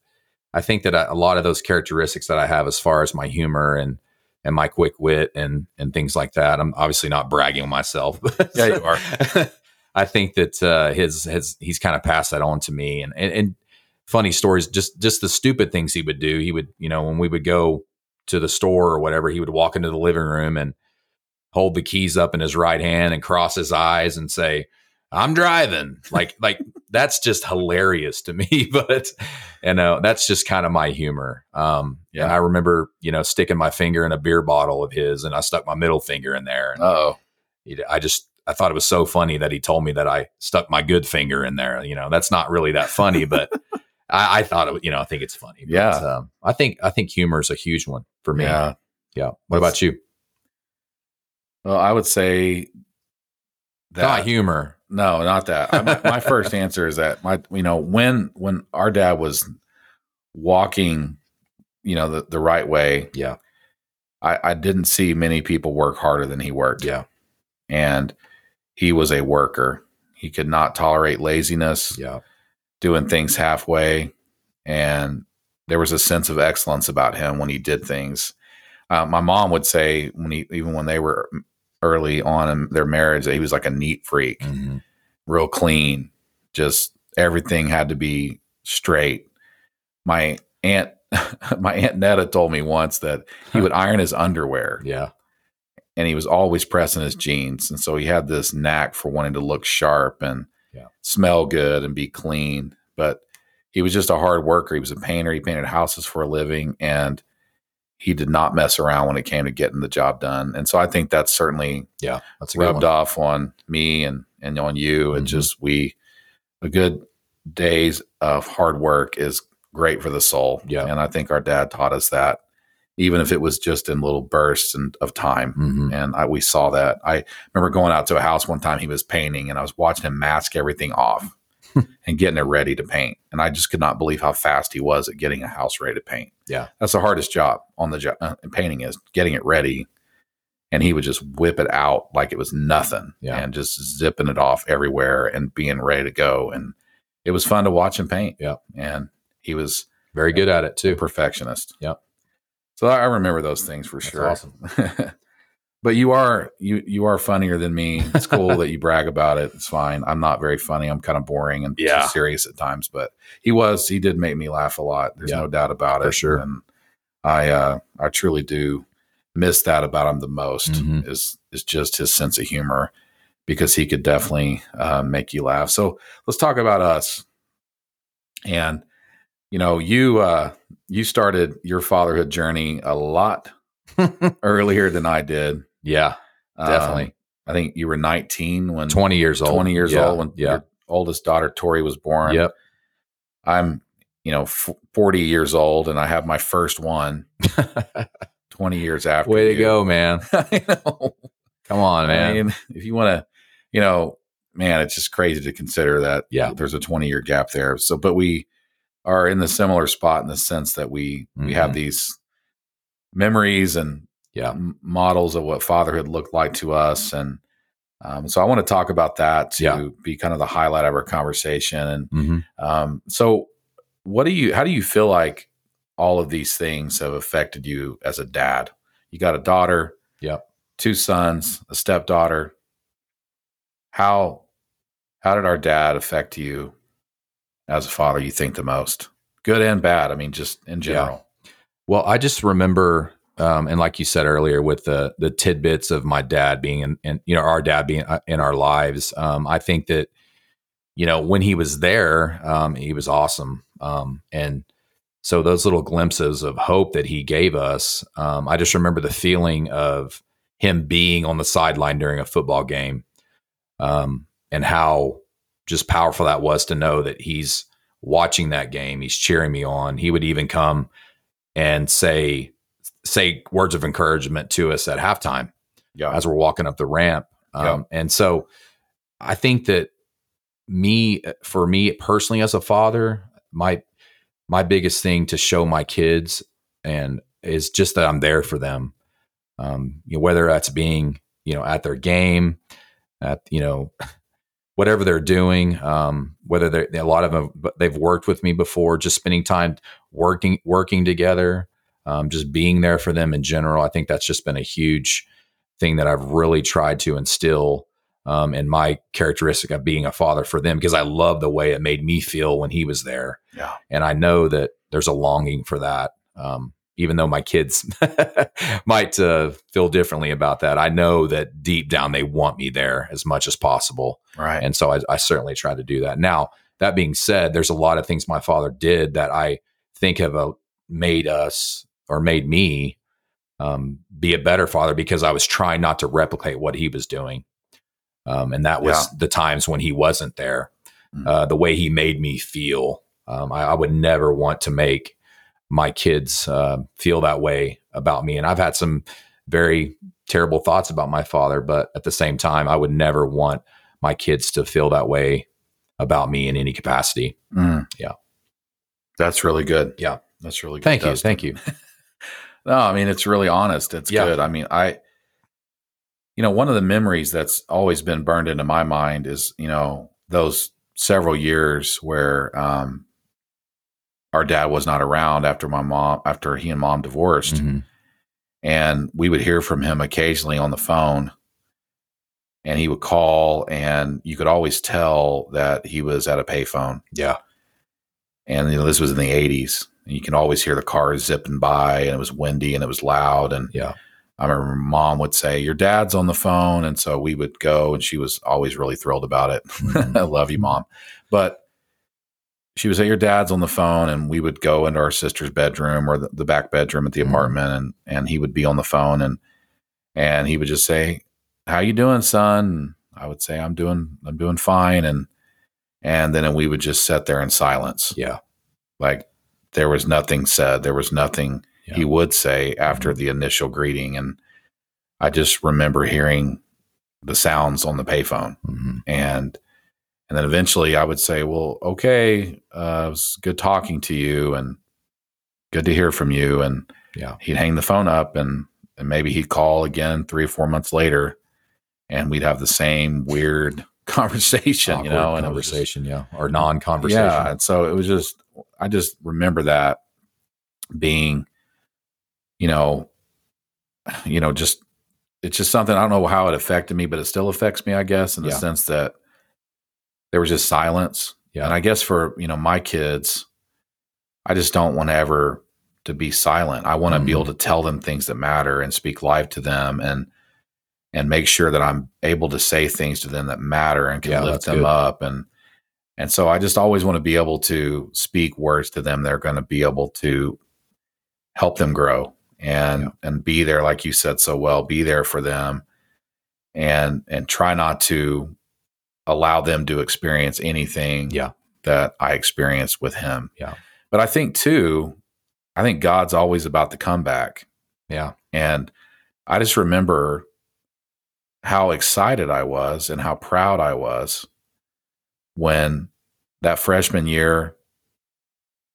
I think that I, a lot of those characteristics that I have as far as my humor and, and my quick wit and, and things like that. I'm obviously not bragging on myself. but- Yeah, you are. I think that, uh, his, his, he's kind of passed that on to me and, and, and funny stories, just, just the stupid things he would do. He would, you know, when we would go to the store or whatever, he would walk into the living room and hold the keys up in his right hand and cross his eyes and say, I'm driving. Like, like that's just hilarious to me. But you know, that's just kind of my humor. Um, Yeah. and I remember, you know, sticking my finger in a beer bottle of his and I stuck my middle finger in there. Oh, I just, I thought it was so funny that he told me that I stuck my good finger in there. You know, that's not really that funny, but I, I thought it. You know, I think it's funny. But, Yeah. um, I think I think humor is a huge one for me. Yeah. yeah. What about you? Well, I would say that Not humor. No, not that. I, my, my first answer is that my you know when when our dad was walking, you know the the right way. Yeah. I, I didn't see many people work harder than he worked. Yeah. and he was a worker. He could not tolerate laziness, Yeah. Doing things halfway, and there was a sense of excellence about him when he did things. Uh, my mom would say when he even when they were early on in their marriage that he was like a neat freak Mhm. real clean. Just everything had to be straight. My aunt, my aunt Netta told me once that he would iron his underwear, Yeah. and he was always pressing his jeans, and so he had this knack for wanting to look sharp and Yeah. smell good and be clean. But he was just a hard worker. He was a painter. He painted houses for a living, and he did not mess around when it came to getting the job done. And so I think that's certainly Yeah. That's a rubbed off on me and and on you and Mhm. just we a good days of hard work is great for the soul Yeah. and i think our dad taught us that even if it was just in little bursts and, of time Mhm. and I, we saw that i remember going out to a house one time he was painting and i was watching him mask everything off and getting it ready to paint and i just could not believe how fast he was at getting a house ready to paint Yeah. that's the hardest job on the job uh, painting is getting it ready and he would just whip it out like it was nothing Yeah. and just zipping it off everywhere and being ready to go and it was fun to watch him paint Yeah. and he was Very good at it too. perfectionist Yep. So i remember those things for That's sure awesome. but you are you you are funnier than me it's cool that you brag about it it's fine i'm not very funny i'm kind of boring and Yeah. serious at times but he was he did make me laugh a lot there's Yeah. no doubt about For it sure. and i uh i truly do miss that about him the most Mhm. is is just his sense of humor because he could definitely uh, make you laugh so let's talk about us and you know you uh you started your fatherhood journey a lot earlier than i did yeah. um, Definitely. I think you were 19 when 20 years old. 20 years Yeah. old when Yeah. your oldest daughter Tori was born. Yep. I'm, you know, f- 40 years old and I have my first one 20 years after. Way to you. go, man. Come on, man. I mean, if you want to, you know, man, it's just crazy to consider that Yeah. there's a 20 year gap there. So, but we are in the similar spot in the sense that we we have Mhm. these memories and Yeah. m- models of what fatherhood looked like to us, and um, so I want to talk about that to Yeah. be kind of the highlight of our conversation. And hmm um, so, what do you? How do you feel like all of these things have affected you as a dad? You got a daughter, Yep. two sons, a stepdaughter. How how did our dad affect you as a father? You think the most, good and bad? I mean, just in general. Well, I just remember, um, and like you said earlier, with the the tidbits of my dad being in, in you know, our dad being uh, in our lives. Um, I think that, you know, when he was there, um, he was awesome, um, and so those little glimpses of hope that he gave us, um, I just remember the feeling of him being on the sideline during a football game, um, and how just powerful that was to know that he's watching that game, he's cheering me on. He would even come and say say words of encouragement to us at halftime Yeah, as we're walking up the ramp. Um, And so I think that me, for me personally as a father, my my biggest thing to show my kids and is just that I'm there for them. Um, you know, whether that's being you know at their game, at you know whatever they're doing, um, whether they're a lot of them they've worked with me before, just spending time working working together, um, just being there for them in general. I think that's just been a huge thing that I've really tried to instill um, in my characteristic of being a father for them because I love the way it made me feel when he was there. Yeah. And I know that there's a longing for that. Um, even though my kids might uh, feel differently about that, I know that deep down they want me there as much as possible. right. And so I, I certainly try to do that. Now, that being said, there's a lot of things my father did that I think have uh, made us or made me um, be a better father because I was trying not to replicate what he was doing. Um, and that was Yeah. the times when he wasn't there, Mm. uh, the way he made me feel Um, I, I, would never want to make my kids uh, feel that way about me. And I've had some very terrible thoughts about my father, but at the same time, I would never want my kids to feel that way about me in any capacity. Mm. Yeah. That's really good. Yeah. That's really good. Thank you. Thank you. no, I mean, it's really honest. It's yeah. good. I mean, I, you know, one of the memories that's always been burned into my mind is, you know, those several years where um, our dad was not around after my mom, after he and mom divorced. Mm-hmm. And we would hear from him occasionally on the phone. And he would call, and you could always tell that he was at a payphone. Yeah. And, you know, this was in the 80s. And you can always hear the cars zipping by, and it was windy and it was loud. And, yeah I remember mom would say, Your dad's on the phone. And so we would go, and she was always really thrilled about it. Mm-hmm. I love you, mom. But she was at Your dad's on the phone. And we would go into our sister's bedroom or the, the back bedroom at the mm-hmm. apartment, and, and he would be on the phone. And, and he would just say, How you doing, son? And I would say, I'm doing, I'm doing fine. And, and then we would just sit there in silence. Yeah. Like there was nothing said. There was nothing yeah. he would say after mm-hmm. the initial greeting. And I just remember hearing the sounds on the payphone. Mm-hmm. And and then eventually I would say, Well, okay, uh, it was good talking to you and good to hear from you. And yeah, he'd hang the phone up and, and maybe he'd call again three or four months later and we'd have the same weird conversation, Awkward you know, and conversation, just, yeah, or non-conversation. Yeah, and so it was just, I just remember that being you know, you know, just it's just something I don't know how it affected me, but it still affects me, I guess, in the yeah. sense that there was just silence. Yeah. And I guess for, you know, my kids, I just don't want to ever to be silent. I want to mm-hmm. be able to tell them things that matter and speak life to them and and make sure that I'm able to say things to them that matter and can yeah, lift them good. up and and so I just always want to be able to speak words to them they're going to be able to help them grow and yeah. and be there like you said so well be there for them and and try not to allow them to experience anything yeah. that I experienced with him. Yeah. But I think too, I think God's always about the comeback. Yeah. And I just remember how excited I was and how proud I was when that freshman year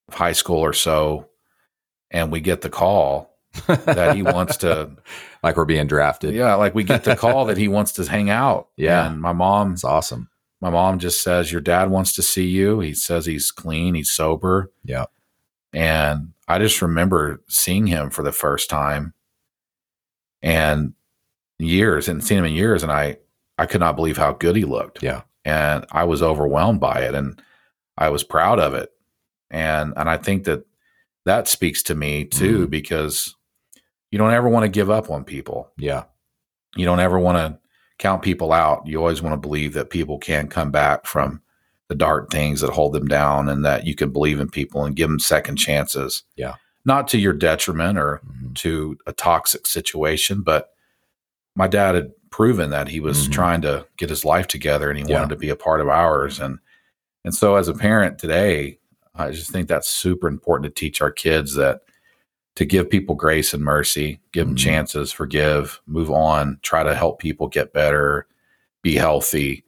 of high school or so, and we get the call that he wants to like we're being drafted. Yeah, like we get the call that he wants to hang out. Yeah. And my mom It's awesome. My mom just says your dad wants to see you. He says he's clean, he's sober. Yeah. And I just remember seeing him for the first time and years and seeing him in years and I I could not believe how good he looked. Yeah. And I was overwhelmed by it and I was proud of it. And and I think that that speaks to me too mm. because you don't ever want to give up on people. Yeah. You don't ever want to count people out. You always want to believe that people can come back from the dark things that hold them down and that you can believe in people and give them second chances. Yeah. Not to your detriment or mm-hmm. to a toxic situation, but my dad had proven that he was mm-hmm. trying to get his life together and he yeah. wanted to be a part of ours and and so as a parent today, I just think that's super important to teach our kids that to give people grace and mercy, give them mm-hmm. chances, forgive, move on, try to help people get better, be healthy.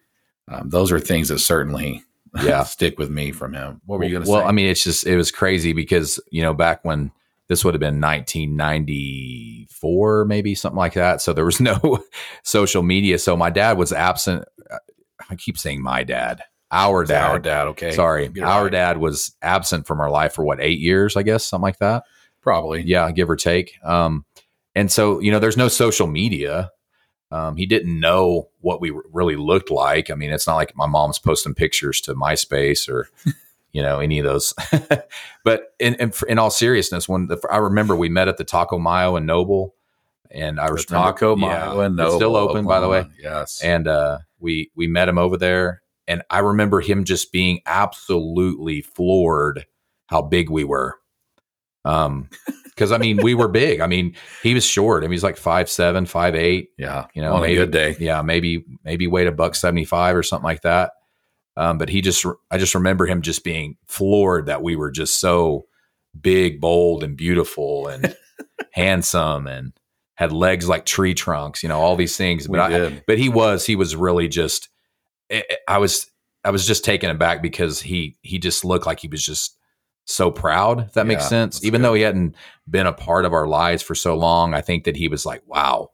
Um, those are things that certainly yeah stick with me from him. What were you going to well, say? Well, I mean, it's just it was crazy because you know back when this would have been 1994, maybe something like that. So there was no social media. So my dad was absent. I keep saying my dad. Our dad. Our dad. Okay. Sorry. Our right. dad was absent from our life for what eight years, I guess, something like that. Probably. Yeah, give or take. Um, and so, you know, there's no social media. Um, he didn't know what we really looked like. I mean, it's not like my mom's posting pictures to MySpace or, you know, any of those. but in, in, in, all seriousness, when the, I remember we met at the Taco Mayo and Noble, and I was Taco Mayo and Noble, still open, Oklahoma. by the way. Yes, and uh, we we met him over there, and I remember him just being absolutely floored how big we were. Um, because I mean, we were big. I mean, he was short. I mean, he's like five seven, five eight. Yeah, you know, on maybe, a good day. Yeah, maybe maybe weighed a buck seventy five or something like that. Um, but he just, I just remember him just being floored that we were just so big, bold, and beautiful and handsome and had legs like tree trunks, you know, all these things. But I, but he was, he was really just, I I was, I was just taken aback because he, he just looked like he was just so proud, if that makes sense. Even good. though he hadn't been a part of our lives for so long, I think that he was like, wow,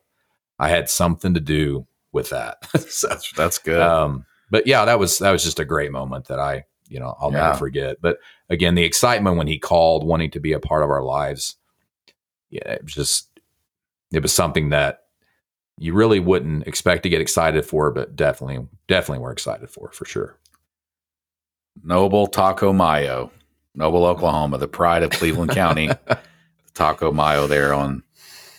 I had something to do with that. so, That's that's good. um, but yeah, that was that was just a great moment that I, you know, I'll Yeah. never forget. But again, the excitement when he called, wanting to be a part of our lives, yeah, it was just it was something that you really wouldn't expect to get excited for, but definitely, definitely were excited for for sure. Noble Taco Mayo, Noble, Oklahoma, the pride of Cleveland County. Taco Mayo there on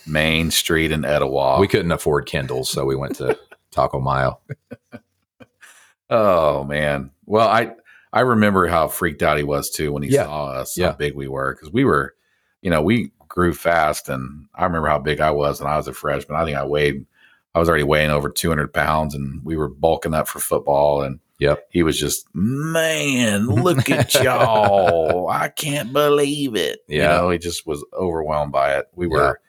Main Street in Etowah. we couldn't afford Kindles, so we went to Taco Mayo. Oh man. Well, I I remember how freaked out he was too when he Yeah. saw us, Yeah. how big we were, because we were, you know, we grew fast, and I remember how big I was when I was a freshman. I think I weighed, I was already weighing over two hundred pounds, and we were bulking up for football, and Yep. he was just, man, look at y'all, I can't believe it. Yeah. you know, he just was overwhelmed by it. We Yeah. were.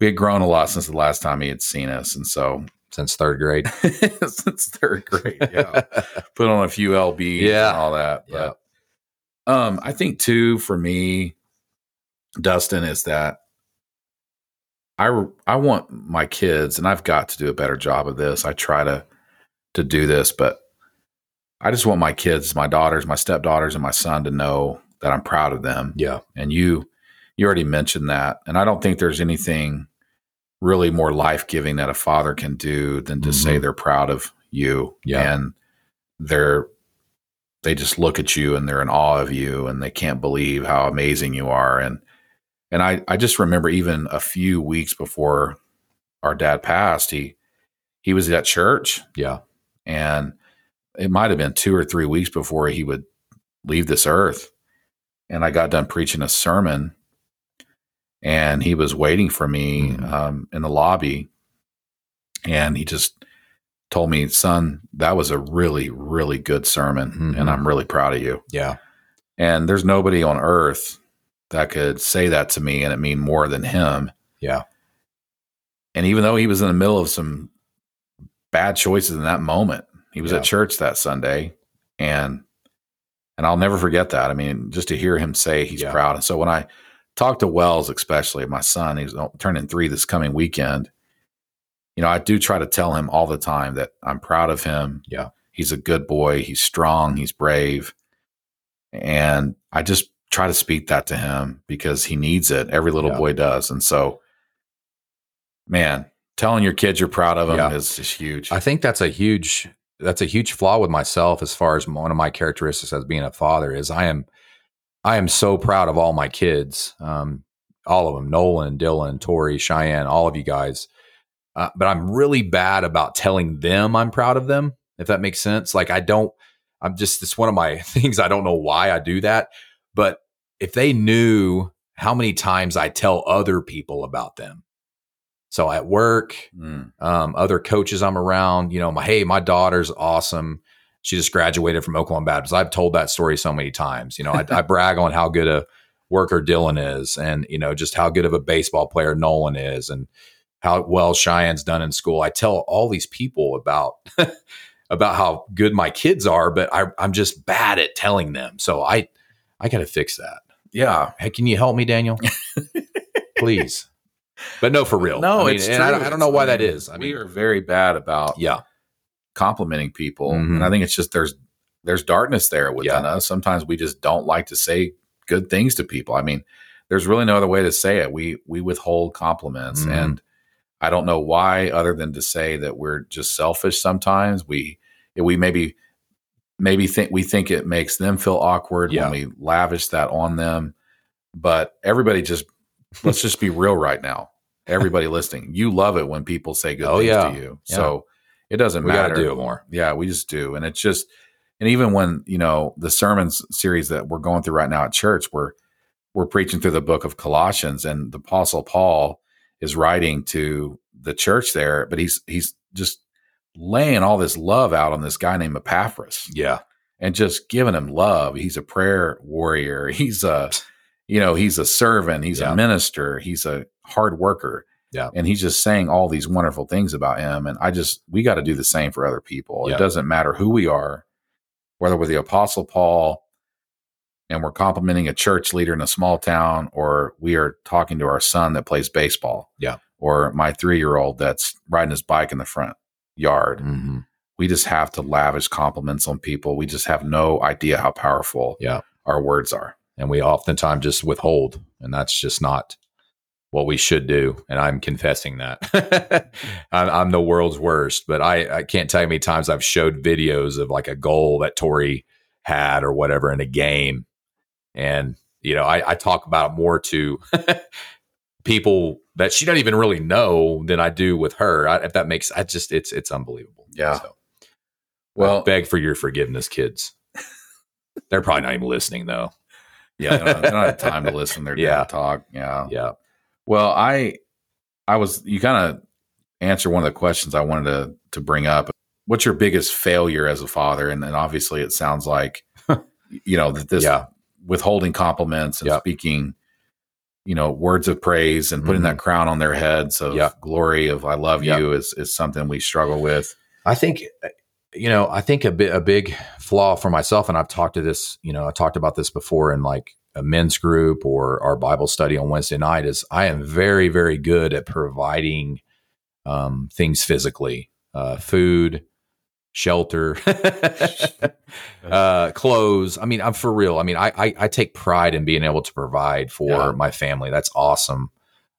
We had grown a lot since the last time he had seen us, and so Since third grade, since third grade, yeah put on a few lbs Yeah. and all that Yeah. but um i think too for me dustin is that i i want my kids and i've got to do a better job of this i try to to do this but i just want my kids my daughters my stepdaughters and my son to know that i'm proud of them. Yeah, and you you already mentioned that. And i don't think there's anything really more life-giving that a father can do than to say Mhm. they're proud of you. Yeah. and they're they just look at you and they're in awe of you and they can't believe how amazing you are. And and i i just remember even a few weeks before our dad passed he he was at church. Yeah, and it might have been two or three weeks before he would leave this earth. And I got done preaching a sermon, and he was waiting for me Mhm. um, in the lobby. And he just told me, "Son, that was a really, really good sermon, Mhm. and I'm really proud of you." yeah, And there's nobody on earth that could say that to me and it mean more than him. yeah, And even though he was in the middle of some bad choices in that moment, he was Yeah. at church that Sunday and and I'll never forget that. I mean, just to hear him say he's Yeah. proud. And so when I talk to Wells, especially my son, he's turning three this coming weekend. You know, I do try to tell him all the time that I'm proud of him. Yeah. He's a good boy. He's strong. He's brave. And I just try to speak that to him because he needs it. Every little Yeah. boy does. And so, man, telling your kids you're proud of them Yeah. is just huge. I think that's a huge that's a huge flaw with myself as far as one of my characteristics as being a father is I am I am so proud of all my kids, um, all of them, Nolan, Dylan, Tori, Cheyenne, all of you guys. Uh, but I'm really bad about telling them I'm proud of them, if that makes sense. Like I don't, I'm just it's one of my things. I don't know why I do that, but if they knew how many times I tell other people about them. So at work, Mm. um, other coaches I'm around, you know, my hey, my daughter's awesome. She just graduated from Oklahoma Baptist. I've told that story so many times. You know, I, I brag on how good a worker Dylan is, and you know, just how good of a baseball player Nolan is, and how well Cheyenne's done in school. I tell all these people about about how good my kids are, but I, I'm just bad at telling them. So I I got to fix that. Yeah. Hey, can you help me, Daniel? Please. But no, for real. No, I mean, it's and true. I, don't- I don't know why that mean, we are very bad about yeah, complimenting people, Mhm. and I think it's just there's there's darkness there within Yeah. us. Sometimes we just don't like to say good things to people. I mean, there's really no other way to say it. We we withhold compliments, Mhm. and I don't know why, other than to say that we're just selfish. Sometimes we we maybe maybe think we think it makes them feel awkward Yeah. when we lavish that on them, but everybody just let's just be real right now. Everybody listening, you love it when people say good Oh, things yeah. to you. Yeah. So it doesn't we got matter. to do it more. Yeah, we just do. And it's just, and even when, you know, the sermons series that we're going through right now at church, we're, we're preaching through the book of Colossians and the apostle Paul is writing to the church there, but he's, he's just laying all this love out on this guy named Epaphras Yeah. and just giving him love. He's a prayer warrior. He's a, you know, he's a servant. He's Yeah. a minister. He's a hard worker. Yeah. And he's just saying all these wonderful things about him. And I just, we got to do the same for other people. Yeah. It doesn't matter who we are, whether we're the Apostle Paul and we're complimenting a church leader in a small town, or we are talking to our son that plays baseball. Yeah. Or my three year old that's riding his bike in the front yard hmm we just have to lavish compliments on people. We just have no idea how powerful Yeah. our words are. And we oftentimes just withhold, and that's just not what we should do. And I'm confessing that I'm, I'm the world's worst. But I, I can't tell you how many times I've showed videos of like a goal that Tori had or whatever in a game, and you know I, I talk about more to people that she doesn't even really know than I do with her. I, if that makes, I just it's it's unbelievable. Yeah. So, Well, I beg for your forgiveness, kids. They're probably not even listening though. Yeah, they don't, they don't have time to listen. They're Yeah. talk. Yeah. Yeah. Well, I, I was, you kind of answer one of the questions I wanted to, to bring up. What's your biggest failure as a father? And, and obviously it sounds like, you know, that this Yeah. withholding compliments and Yeah. speaking, you know, words of praise and putting Mhm. that crown on their heads of Yeah. glory of I love you is, is something we struggle with. I think, you know, I think a bit a big flaw for myself, and I've talked to this, you know, I talked about this before in like a men's group or our Bible study on Wednesday night. Is I am very, very good at providing um, things physically, uh, food, shelter, uh, clothes. I mean, I'm for real. I mean, I, I I take pride in being able to provide for Yeah. my family. That's awesome.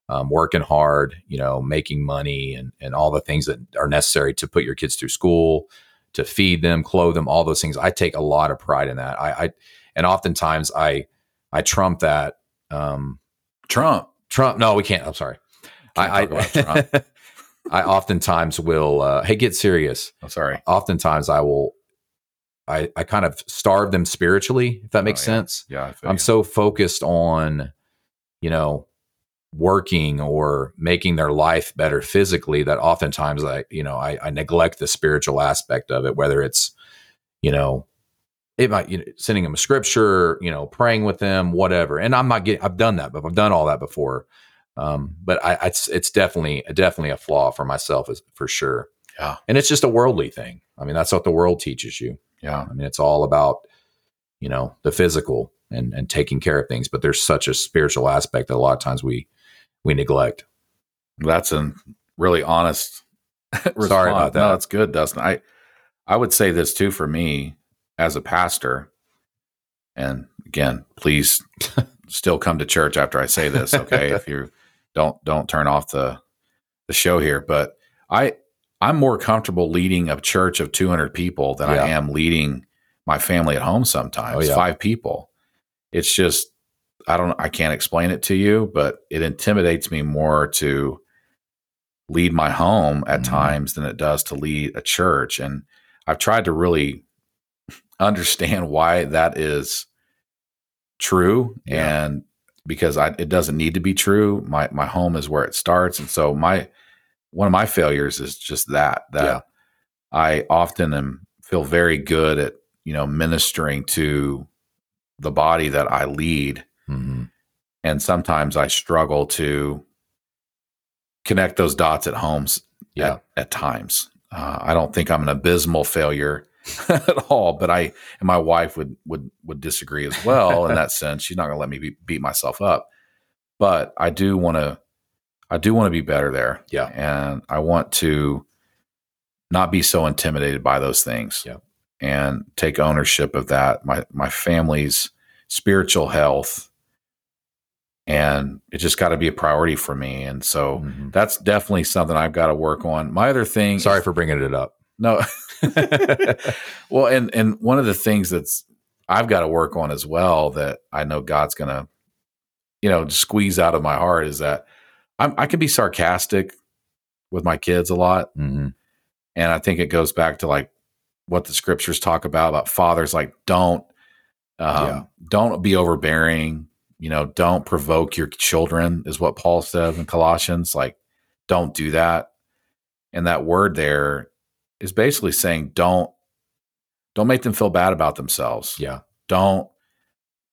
Um, working hard, you know, making money and and all the things that are necessary to put your kids through school, to feed them, clothe them, all those things. I take a lot of pride in that. I, I and oftentimes I I trump that. Um, Trump. Trump. No, we can't. I'm sorry. Can't I I. I oftentimes will. Uh, hey, get serious. I'm sorry. Oftentimes I will. I I kind of starve them spiritually. If that makes Oh, yeah. sense. Yeah. I'm you. so focused on, you know, working or making their life better physically that oftentimes I, you know, I, I neglect the spiritual aspect of it, whether it's, you know, it might, you know, sending them a scripture, you know, praying with them, whatever. And I'm not getting, I've done that, but I've done all that before. Um, but I, it's, it's definitely, definitely a flaw for myself is for sure. Yeah. And it's just a worldly thing. I mean, that's what the world teaches you. yeah. I mean, it's all about, you know, the physical and, and taking care of things, but there's such a spiritual aspect that a lot of times we, we neglect. That's a really honest response. Sorry about that. No, that's good, Dustin. I I would say this too for me as a pastor. And again, please still come to church after I say this, okay? if you don't don't turn off the the show here, but I I'm more comfortable leading a church of 200 people than I am leading my family at home sometimes. Oh, yeah. Five people. It's just I don't I can't explain it to you, but it intimidates me more to lead my home at Mhm. times than it does to lead a church. And I've tried to really understand why that is true Yeah. and because I, it doesn't need to be true. My my home is where it starts, and so my one of my failures is just that that Yeah. I often am feel very good at you know ministering to the body that I lead, Mm-hmm. and sometimes I struggle to connect those dots at homes Yeah. at, at times. Uh, I don't think I'm an abysmal failure at all, but I and my wife would would would disagree as well in that sense. She's not going to let me be, beat myself up, but I do want to I do want to be better there. Yeah. and I want to not be so intimidated by those things. Yeah. and take ownership of that. My my family's spiritual health, and it just got to be a priority for me. And so Mhm. that's definitely something I've got to work on. My other thing, Sorry for bringing it up. no. well, and and one of the things that's I've got to work on as well that I know God's gonna, you know, squeeze out of my heart is that I'm, I can be sarcastic with my kids a lot, hmm and I think it goes back to like what the scriptures talk about about fathers, like don't, um, Yeah. don't be overbearing. You know, don't provoke your children is what Paul says in Colossians. Like, don't do that. And that word there is basically saying don't don't make them feel bad about themselves. Yeah. Don't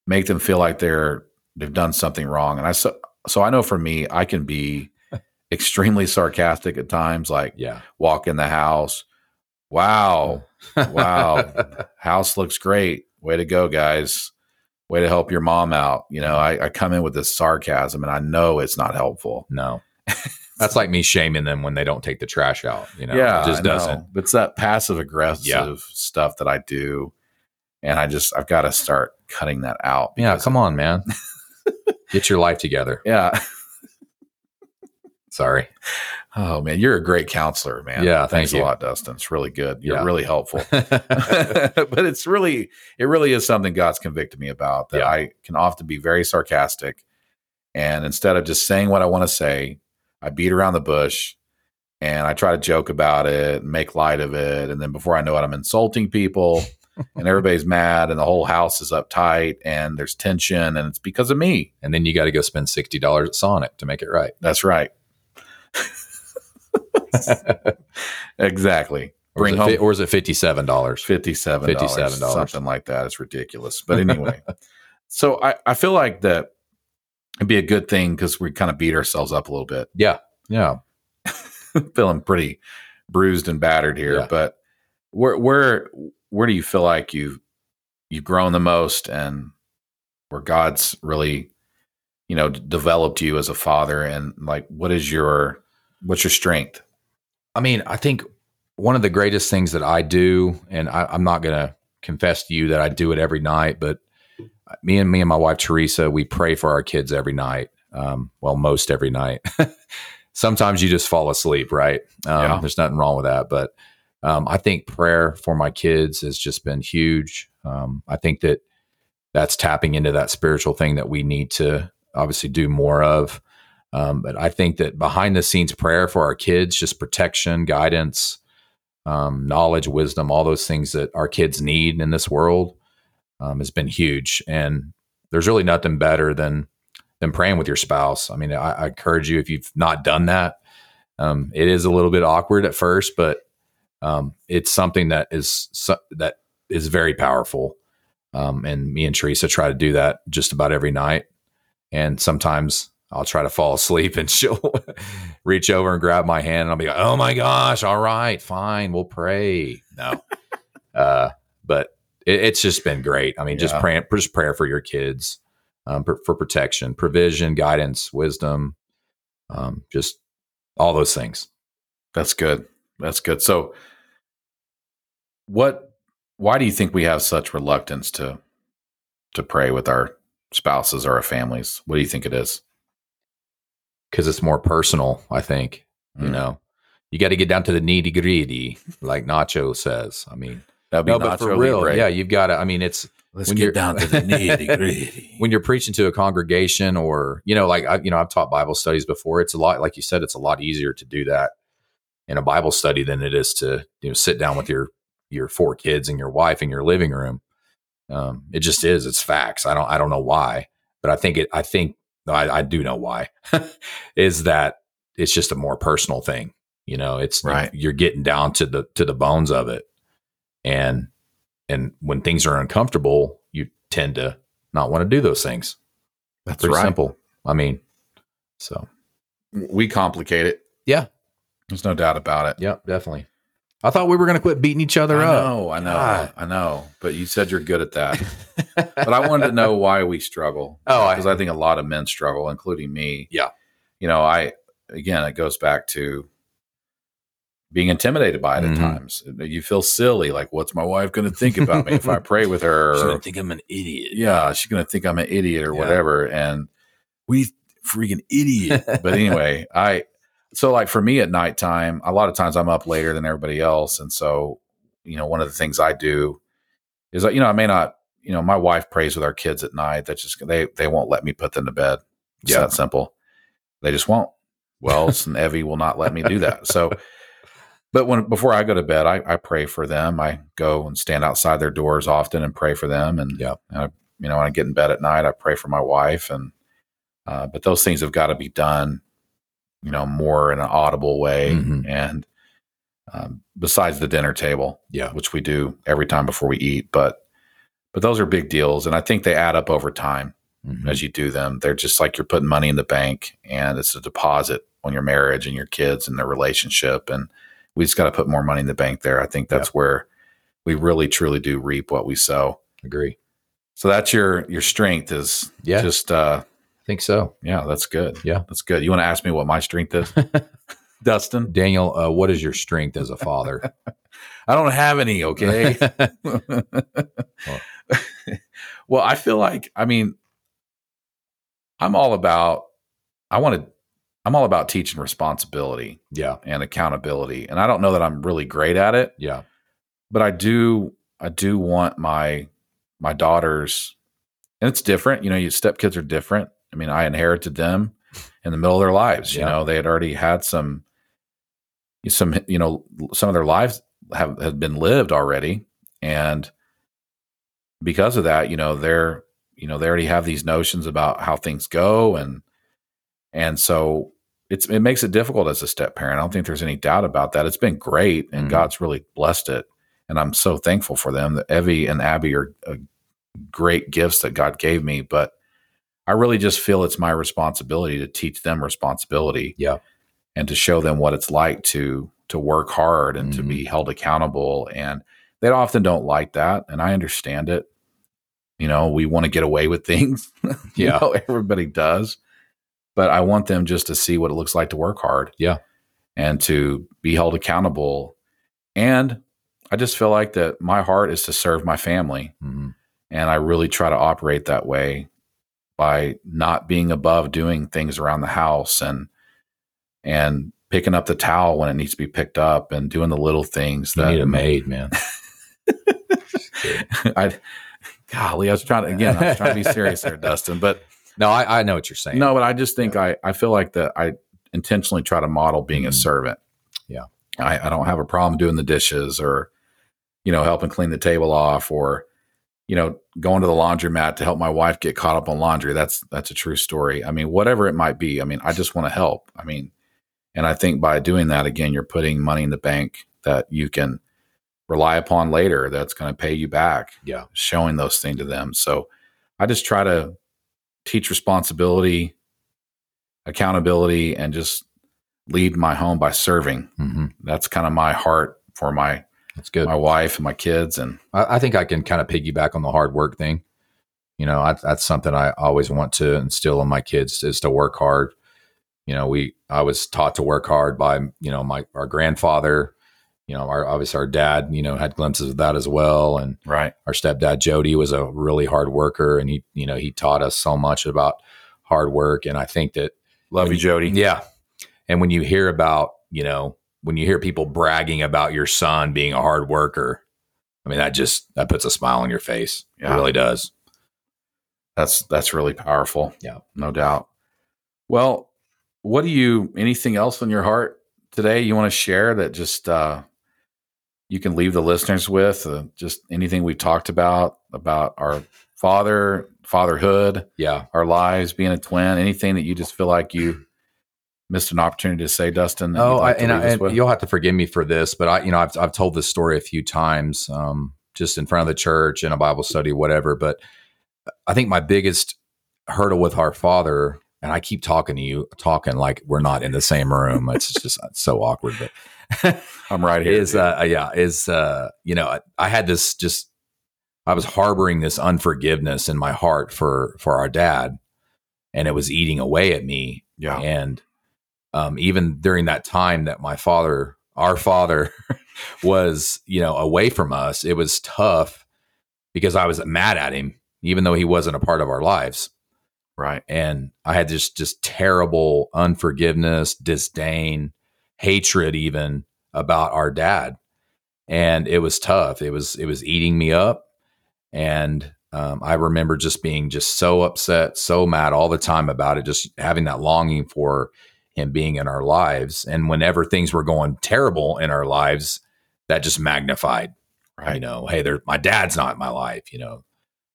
make them feel like they're they've done something wrong. And I so so I know for me, I can be extremely sarcastic at times, like Yeah. walk in the house. Wow. Wow. house looks great. Way to go, guys. Way to help your mom out. You know, I, I come in with this sarcasm and I know it's not helpful. no. That's like me shaming them when they don't take the trash out. You know, yeah, it just doesn't. It's that passive aggressive Yeah. stuff that I do, and I just I've got to start cutting that out. Yeah, come on, man. Get your life together. yeah. Sorry. Oh man, you're a great counselor, man. Yeah, thanks thank a lot, Dustin. It's really good. You're Yeah. really helpful. but it's really it really is something God's convicted me about that Yeah. I can often be very sarcastic, and instead of just saying what I want to say, I beat around the bush. And I try to joke about it and make light of it. And then before I know it, I'm insulting people and everybody's mad and the whole house is uptight and there's tension and it's because of me. and then you got to go spend sixty dollars at Sonic to make it right. That's right. exactly. Or is, Bring it, home fi- or is it fifty-seven dollars? fifty-seven $57. something like that. It's ridiculous. But anyway, so I, I feel like that it'd be a good thing because we kind of beat ourselves up a little bit, Yeah, yeah. feeling pretty bruised and battered here. Yeah. But where where where do you feel like you've you've grown the most and where God's really you know developed you as a father and like what is your what's your strength? I mean, I think one of the greatest things that I do, and I, I'm not going to confess to you that I do it every night, but me and me and my wife Teresa, we pray for our kids every night. Um, well, most every night. Sometimes you just fall asleep, right? Um, Yeah. There's nothing wrong with that, but um, I think prayer for my kids has just been huge. Um, I think that that's tapping into that spiritual thing that we need to obviously do more of. Um, but I think that behind the scenes prayer for our kids, just protection, guidance, um, knowledge, wisdom, all those things that our kids need in this world um, has been huge. And there's really nothing better than than praying with your spouse. I mean, I, I encourage you if you've not done that. Um, it is a little bit awkward at first, but um, it's something that is that is very powerful. Um, and me and Teresa try to do that just about every night. And sometimes I'll try to fall asleep and she'll reach over and grab my hand and I'll be like, oh my gosh, all right, fine, we'll pray. No. uh, but it, it's just been great. I mean, just Yeah. praying, just prayer for your kids, um, for, for protection, provision, guidance, wisdom, um, just all those things. That's good. That's good. So what why do you think we have such reluctance to to pray with our spouses or our families? What do you think it is? Cause it's more personal, I think, you Mm. know, you got to get down to the nitty gritty, like Nacho says. I mean, That'd be no, but for real, Libre. yeah, you've got to, I mean, it's, Let's when get you're- down to the nitty gritty. when you're preaching to a congregation or you know like I, you know i've taught bible studies before it's a lot like you said it's a lot easier to do that in a bible study than it is to you know sit down with your your four kids and your wife in your living room um, it just is it's facts i don't i don't know why but i think it i think i, I do know why is that it's just a more personal thing you know it's Right. you're getting down to the to the bones of it and and when things are uncomfortable you tend to not want to do those things That's pretty right. simple. I mean, so We complicate it. Yeah. There's no doubt about it. yeah, definitely. I thought we were going to quit beating each other up. I up. know, I know, God. I know. But you said you're good at that. but I wanted to know why we struggle. Oh, because I think a lot of men struggle, including me. Yeah. You know, I again, it goes back to being intimidated by it Mhm. at times. You feel silly, like, what's my wife going to think about me if I pray with her? She's Or, gonna think I'm an idiot. yeah, she's going to think I'm an idiot or Yeah. whatever. And we freaking idiot. but anyway, I so like for me at nighttime, a lot of times I'm up later than everybody else, and so you know one of the things I do is that you know I may not you know my wife prays with our kids at night. That's just they they won't let me put them to bed. It's Yeah. that simple. They just won't. Wells and Evie will not let me do that. So. But when before I go to bed, I, I pray for them. I go and stand outside their doors often and pray for them. And Yeah. uh, you know, when I get in bed at night, I pray for my wife. And uh, but those things have got to be done, you know, more in an audible way. Mhm. And um, besides the dinner table, Yeah. which we do every time before we eat. But but those are big deals, and I think they add up over time Mhm. as you do them. They're just like you're putting money in the bank, and it's a deposit on your marriage and your kids and their relationship. And we just got to put more money in the bank there. I think that's where we really truly do reap what we sow. Agree. So that's your your strength is Yeah. just uh think so. yeah, that's good. Yeah. That's good. You want to ask me what my strength is? Dustin? Daniel, uh, what is your strength as a father? I don't have any, okay? well, I feel like I mean I'm all about I want to I'm all about teaching responsibility yeah. and accountability. And I don't know that I'm really great at it, Yeah. but I do I do want my my daughters and it's different, you know, your stepkids are different. I mean, I inherited them in the middle of their lives, you Yeah. know, they had already had some some you know, some of their lives have had been lived already and because of that, you know, they're you know, they already have these notions about how things go and and so it's it makes it difficult as a step parent. I don't think there's any doubt about that. It's been great and Mhm. God's really blessed it. And I'm so thankful for them. That Evie and Abby are uh, great gifts that God gave me, but I really just feel it's my responsibility to teach them responsibility. Yeah. And to show them what it's like to to work hard and to Mhm. be held accountable and they often don't like that and I understand it. You know, we want to get away with things. you Yeah. know, everybody does. But I want them just to see what it looks like to work hard. Yeah. And to be held accountable. And I just feel like that my heart is to serve my family. Mhm. And I really try to operate that way by not being above doing things around the house and and picking up the towel when it needs to be picked up and doing the little things You that need a maid, man. I golly, I was trying to again, I was trying to be serious there, Dustin. But No, I, I know what you're saying. no, but I just think I, I feel like that I intentionally try to model being a Mhm. servant. Yeah. I, I don't have a problem doing the dishes or, you know, helping clean the table off or, you know, going to the laundromat to help my wife get caught up on laundry. That's that's a true story. I mean, whatever it might be. I mean, I just want to help. I mean, and I think by doing that again, you're putting money in the bank that you can rely upon later that's going to pay you back Yeah. showing those things to them. So I just try to teach responsibility, accountability, and just lead my home by serving. hmm That's kind of my heart for my That's good. my wife and my kids. And I, I think I can kind of piggyback on the hard work thing. You know, I, that's something I always want to instill in my kids is to work hard. You know, we I was taught to work hard by you know my our grandfather. You know, our obviously our dad. You know, had glimpses of that as well, and right, our stepdad Jody was a really hard worker, and he you know he taught us so much about hard work. And I think that love you, Jody. yeah. And when you hear about, you know, when you hear people bragging about your son being a hard worker, I mean, that just that puts a smile on your face. Yeah. It really does. That's that's really powerful. Yeah. no doubt. Well, what do you? Anything else on your heart today you want to share that just uh, you can leave the listeners with? Uh, just anything we've talked about about our father, fatherhood, Yeah. our lives, being a twin. Anything that you just feel like you missed an opportunity to say, Dustin? Oh, you'd I, and, I, and you'll have to forgive me for this, but I, you know, I've I've told this story a few times, um, just in front of the church in a Bible study, whatever. But I think my biggest hurdle with our father, and I keep talking to you, talking like we're not in the same room. It's just it's so awkward, but I'm right here. is uh yeah is uh you know I, I had this just i was harboring this unforgiveness in my heart for for our dad and it was eating away at me yeah, and um even during that time that my father our father was you know away from us it was tough because i was mad at him even though he wasn't a part of our lives right. and I had just just terrible unforgiveness, disdain, hatred even about our dad. And it was tough. It was it was eating me up. And um, I remember just being just so upset, so mad all the time about it, just having that longing for him being in our lives. And whenever things were going terrible in our lives, that just magnified. Right. You know, hey, there, my dad's not in my life. You know,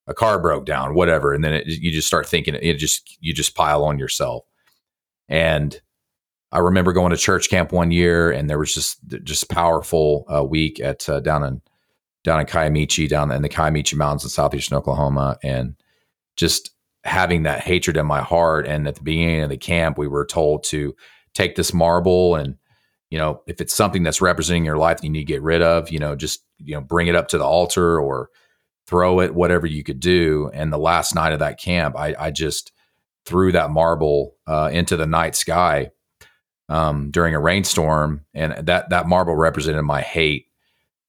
a car broke down, whatever, and then it, you just start thinking it just you just pile on yourself. And I remember going to church camp one year, and there was just just powerful uh, week at uh, down in down in Kiamichi, down in the Kiamichi Mountains in southeastern Oklahoma, and just having that hatred in my heart. And at the beginning of the camp, we were told to take this marble and you know if it's something that's representing your life that you need to get rid of, you know, just you know bring it up to the altar or throw it, whatever you could do. And the last night of that camp, I, I just threw that marble uh, into the night sky um, during a rainstorm, and that that marble represented my hate,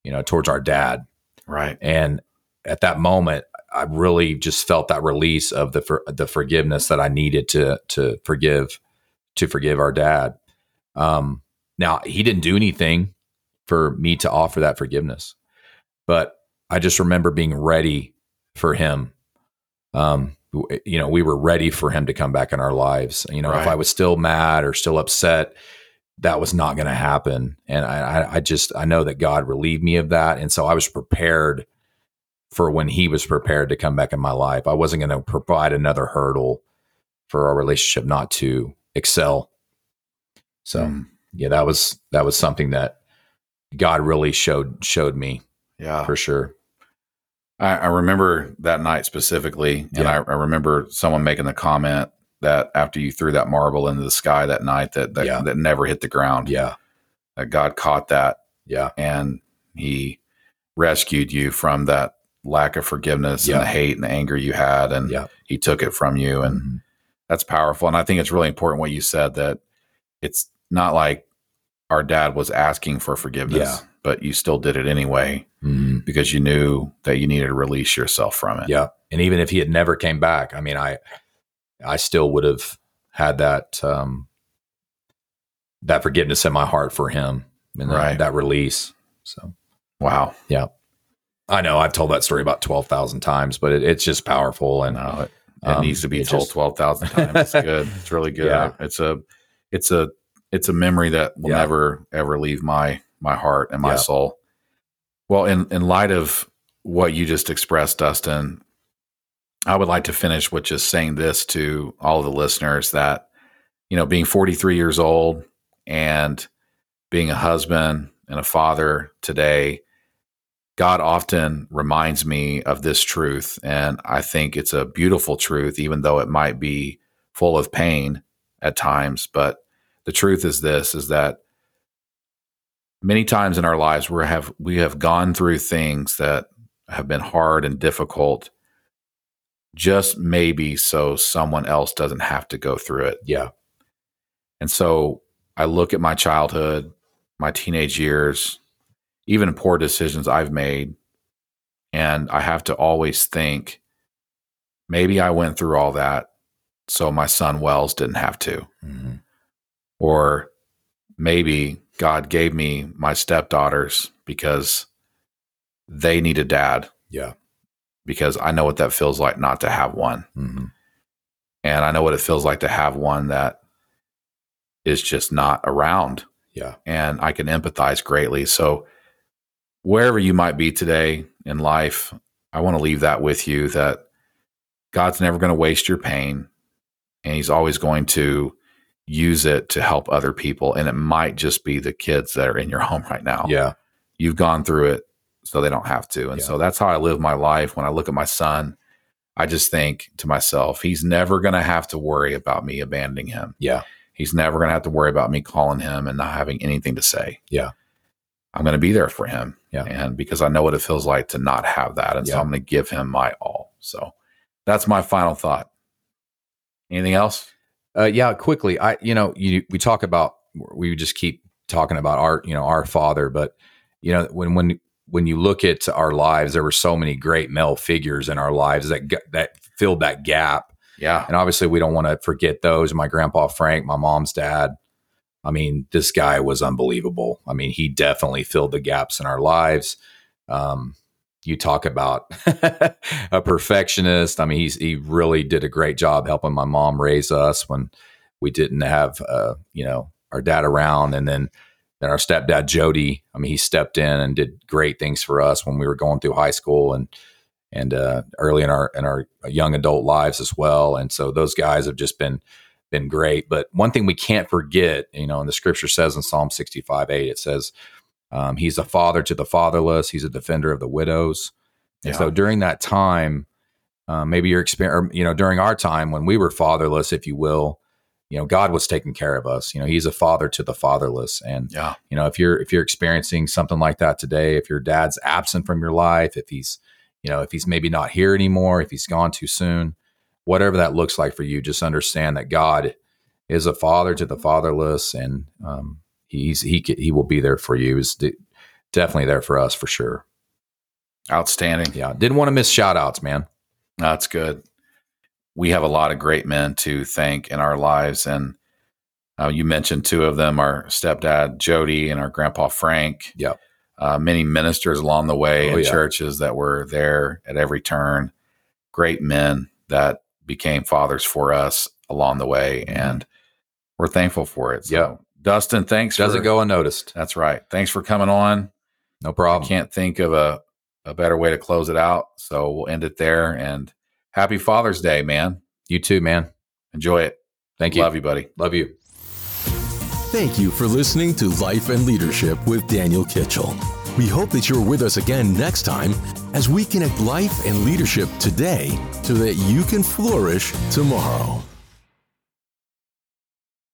you know, towards our dad. Right. And at that moment, I really just felt that release of the for, the forgiveness that I needed to to forgive to forgive our dad. Um, now he didn't do anything for me to offer that forgiveness, but I just remember being ready for him. Um, you know, we were ready for him to come back in our lives. You know, right. if I was still mad or still upset, that was not going to happen. And I, I just, I know that God relieved me of that. And so I was prepared for when he was prepared to come back in my life. I wasn't going to provide another hurdle for our relationship not to excel. So mm. yeah, that was, that was something that God really showed, showed me. Yeah, for sure. I, I remember that night specifically, and yeah. I, I, remember someone making the comment that after you threw that marble into the sky that night, that that, yeah. that never hit the ground. Yeah, that God caught that. Yeah, and He rescued you from that lack of forgiveness yeah. and the hate and the anger you had, and yeah. He took it from you, and mm-hmm. that's powerful. And I think it's really important what you said that it's not like our dad was asking for forgiveness. Yeah but you still did it anyway mm-hmm. because you knew that you needed to release yourself from it. Yeah. And even if he had never came back, I mean, I, I still would have had that, um, that forgiveness in my heart for him and right. that, that release. So, wow. Yeah. I know I've told that story about 12,000 times, but it, it's just powerful and no, it, it um, needs to be told 12,000 times. It's good. It's really good. Yeah. It's a, it's a, it's a memory that will yeah. never ever leave my my heart and my yeah. soul. Well, in in light of what you just expressed, Dustin, I would like to finish with just saying this to all of the listeners that you know, being 43 years old and being a husband and a father today, God often reminds me of this truth. And I think it's a beautiful truth, even though it might be full of pain at times. But the truth is this is that many times in our lives we have we have gone through things that have been hard and difficult just maybe so someone else doesn't have to go through it. Yeah. And so I look at my childhood, my teenage years, even poor decisions I've made, and I have to always think maybe I went through all that so my son Wells didn't have to. Mm-hmm. Or maybe God gave me my stepdaughters because they need a dad. Yeah. Because I know what that feels like not to have one. Mm-hmm. And I know what it feels like to have one that is just not around. Yeah. And I can empathize greatly. So, wherever you might be today in life, I want to leave that with you that God's never going to waste your pain. And He's always going to use it to help other people. And it might just be the kids that are in your home right now. Yeah. You've gone through it so they don't have to. And yeah. so that's how I live my life. When I look at my son, I just think to myself, he's never going to have to worry about me abandoning him. Yeah. He's never going to have to worry about me calling him and not having anything to say. Yeah. I'm going to be there for him. Yeah. And because I know what it feels like to not have that. And yeah. so I'm going to give him my all. So that's my final thought. Anything else? Uh, yeah, quickly. I, you know, you, we talk about, we just keep talking about our, you know, our father, but you know, when, when, when you look at our lives, there were so many great male figures in our lives that, that filled that gap. Yeah. And obviously we don't want to forget those. My grandpa Frank, my mom's dad. I mean, this guy was unbelievable. I mean, he definitely filled the gaps in our lives. Um, you talk about a perfectionist. I mean, he's he really did a great job helping my mom raise us when we didn't have uh, you know our dad around, and then then our stepdad Jody. I mean, he stepped in and did great things for us when we were going through high school and and uh, early in our in our young adult lives as well. And so those guys have just been been great. But one thing we can't forget, you know, and the scripture says in Psalm 65 8, it says, um, He's a father to the fatherless, He's a defender of the widows. And Yeah. so during that time, uh, maybe your experience, you know, during our time when we were fatherless, if you will, you know, God was taking care of us. You know, He's a father to the fatherless, and Yeah. you know, if you're if you're experiencing something like that today, if your dad's absent from your life, if he's you know, if he's maybe not here anymore, if he's gone too soon, whatever that looks like for you, just understand that God is a father to the fatherless, and um, he's he he will be there for you. Is de- definitely there for us for sure. Outstanding. Yeah, didn't want to miss shout outs, man. That's good. We have a lot of great men to thank in our lives. And uh, you mentioned two of them our stepdad, Jody, and our grandpa, Frank. Yep. Uh, many ministers along the way Oh, in yeah. churches that were there at every turn. Great men that became fathers for us along the way. Mhm. And we're thankful for it. So, Yep. Dustin, thanks. Doesn't for, go unnoticed. That's right. Thanks for coming on. No I problem. can't think of a, a better way to close it out. So we'll end it there. And happy Father's Day, man. You too, man. Enjoy it. Thank you. Love you, buddy. Love you. Thank you for listening to Life and Leadership with Daniel Kitchell. We hope that you're with us again next time as we connect life and leadership today so that you can flourish tomorrow.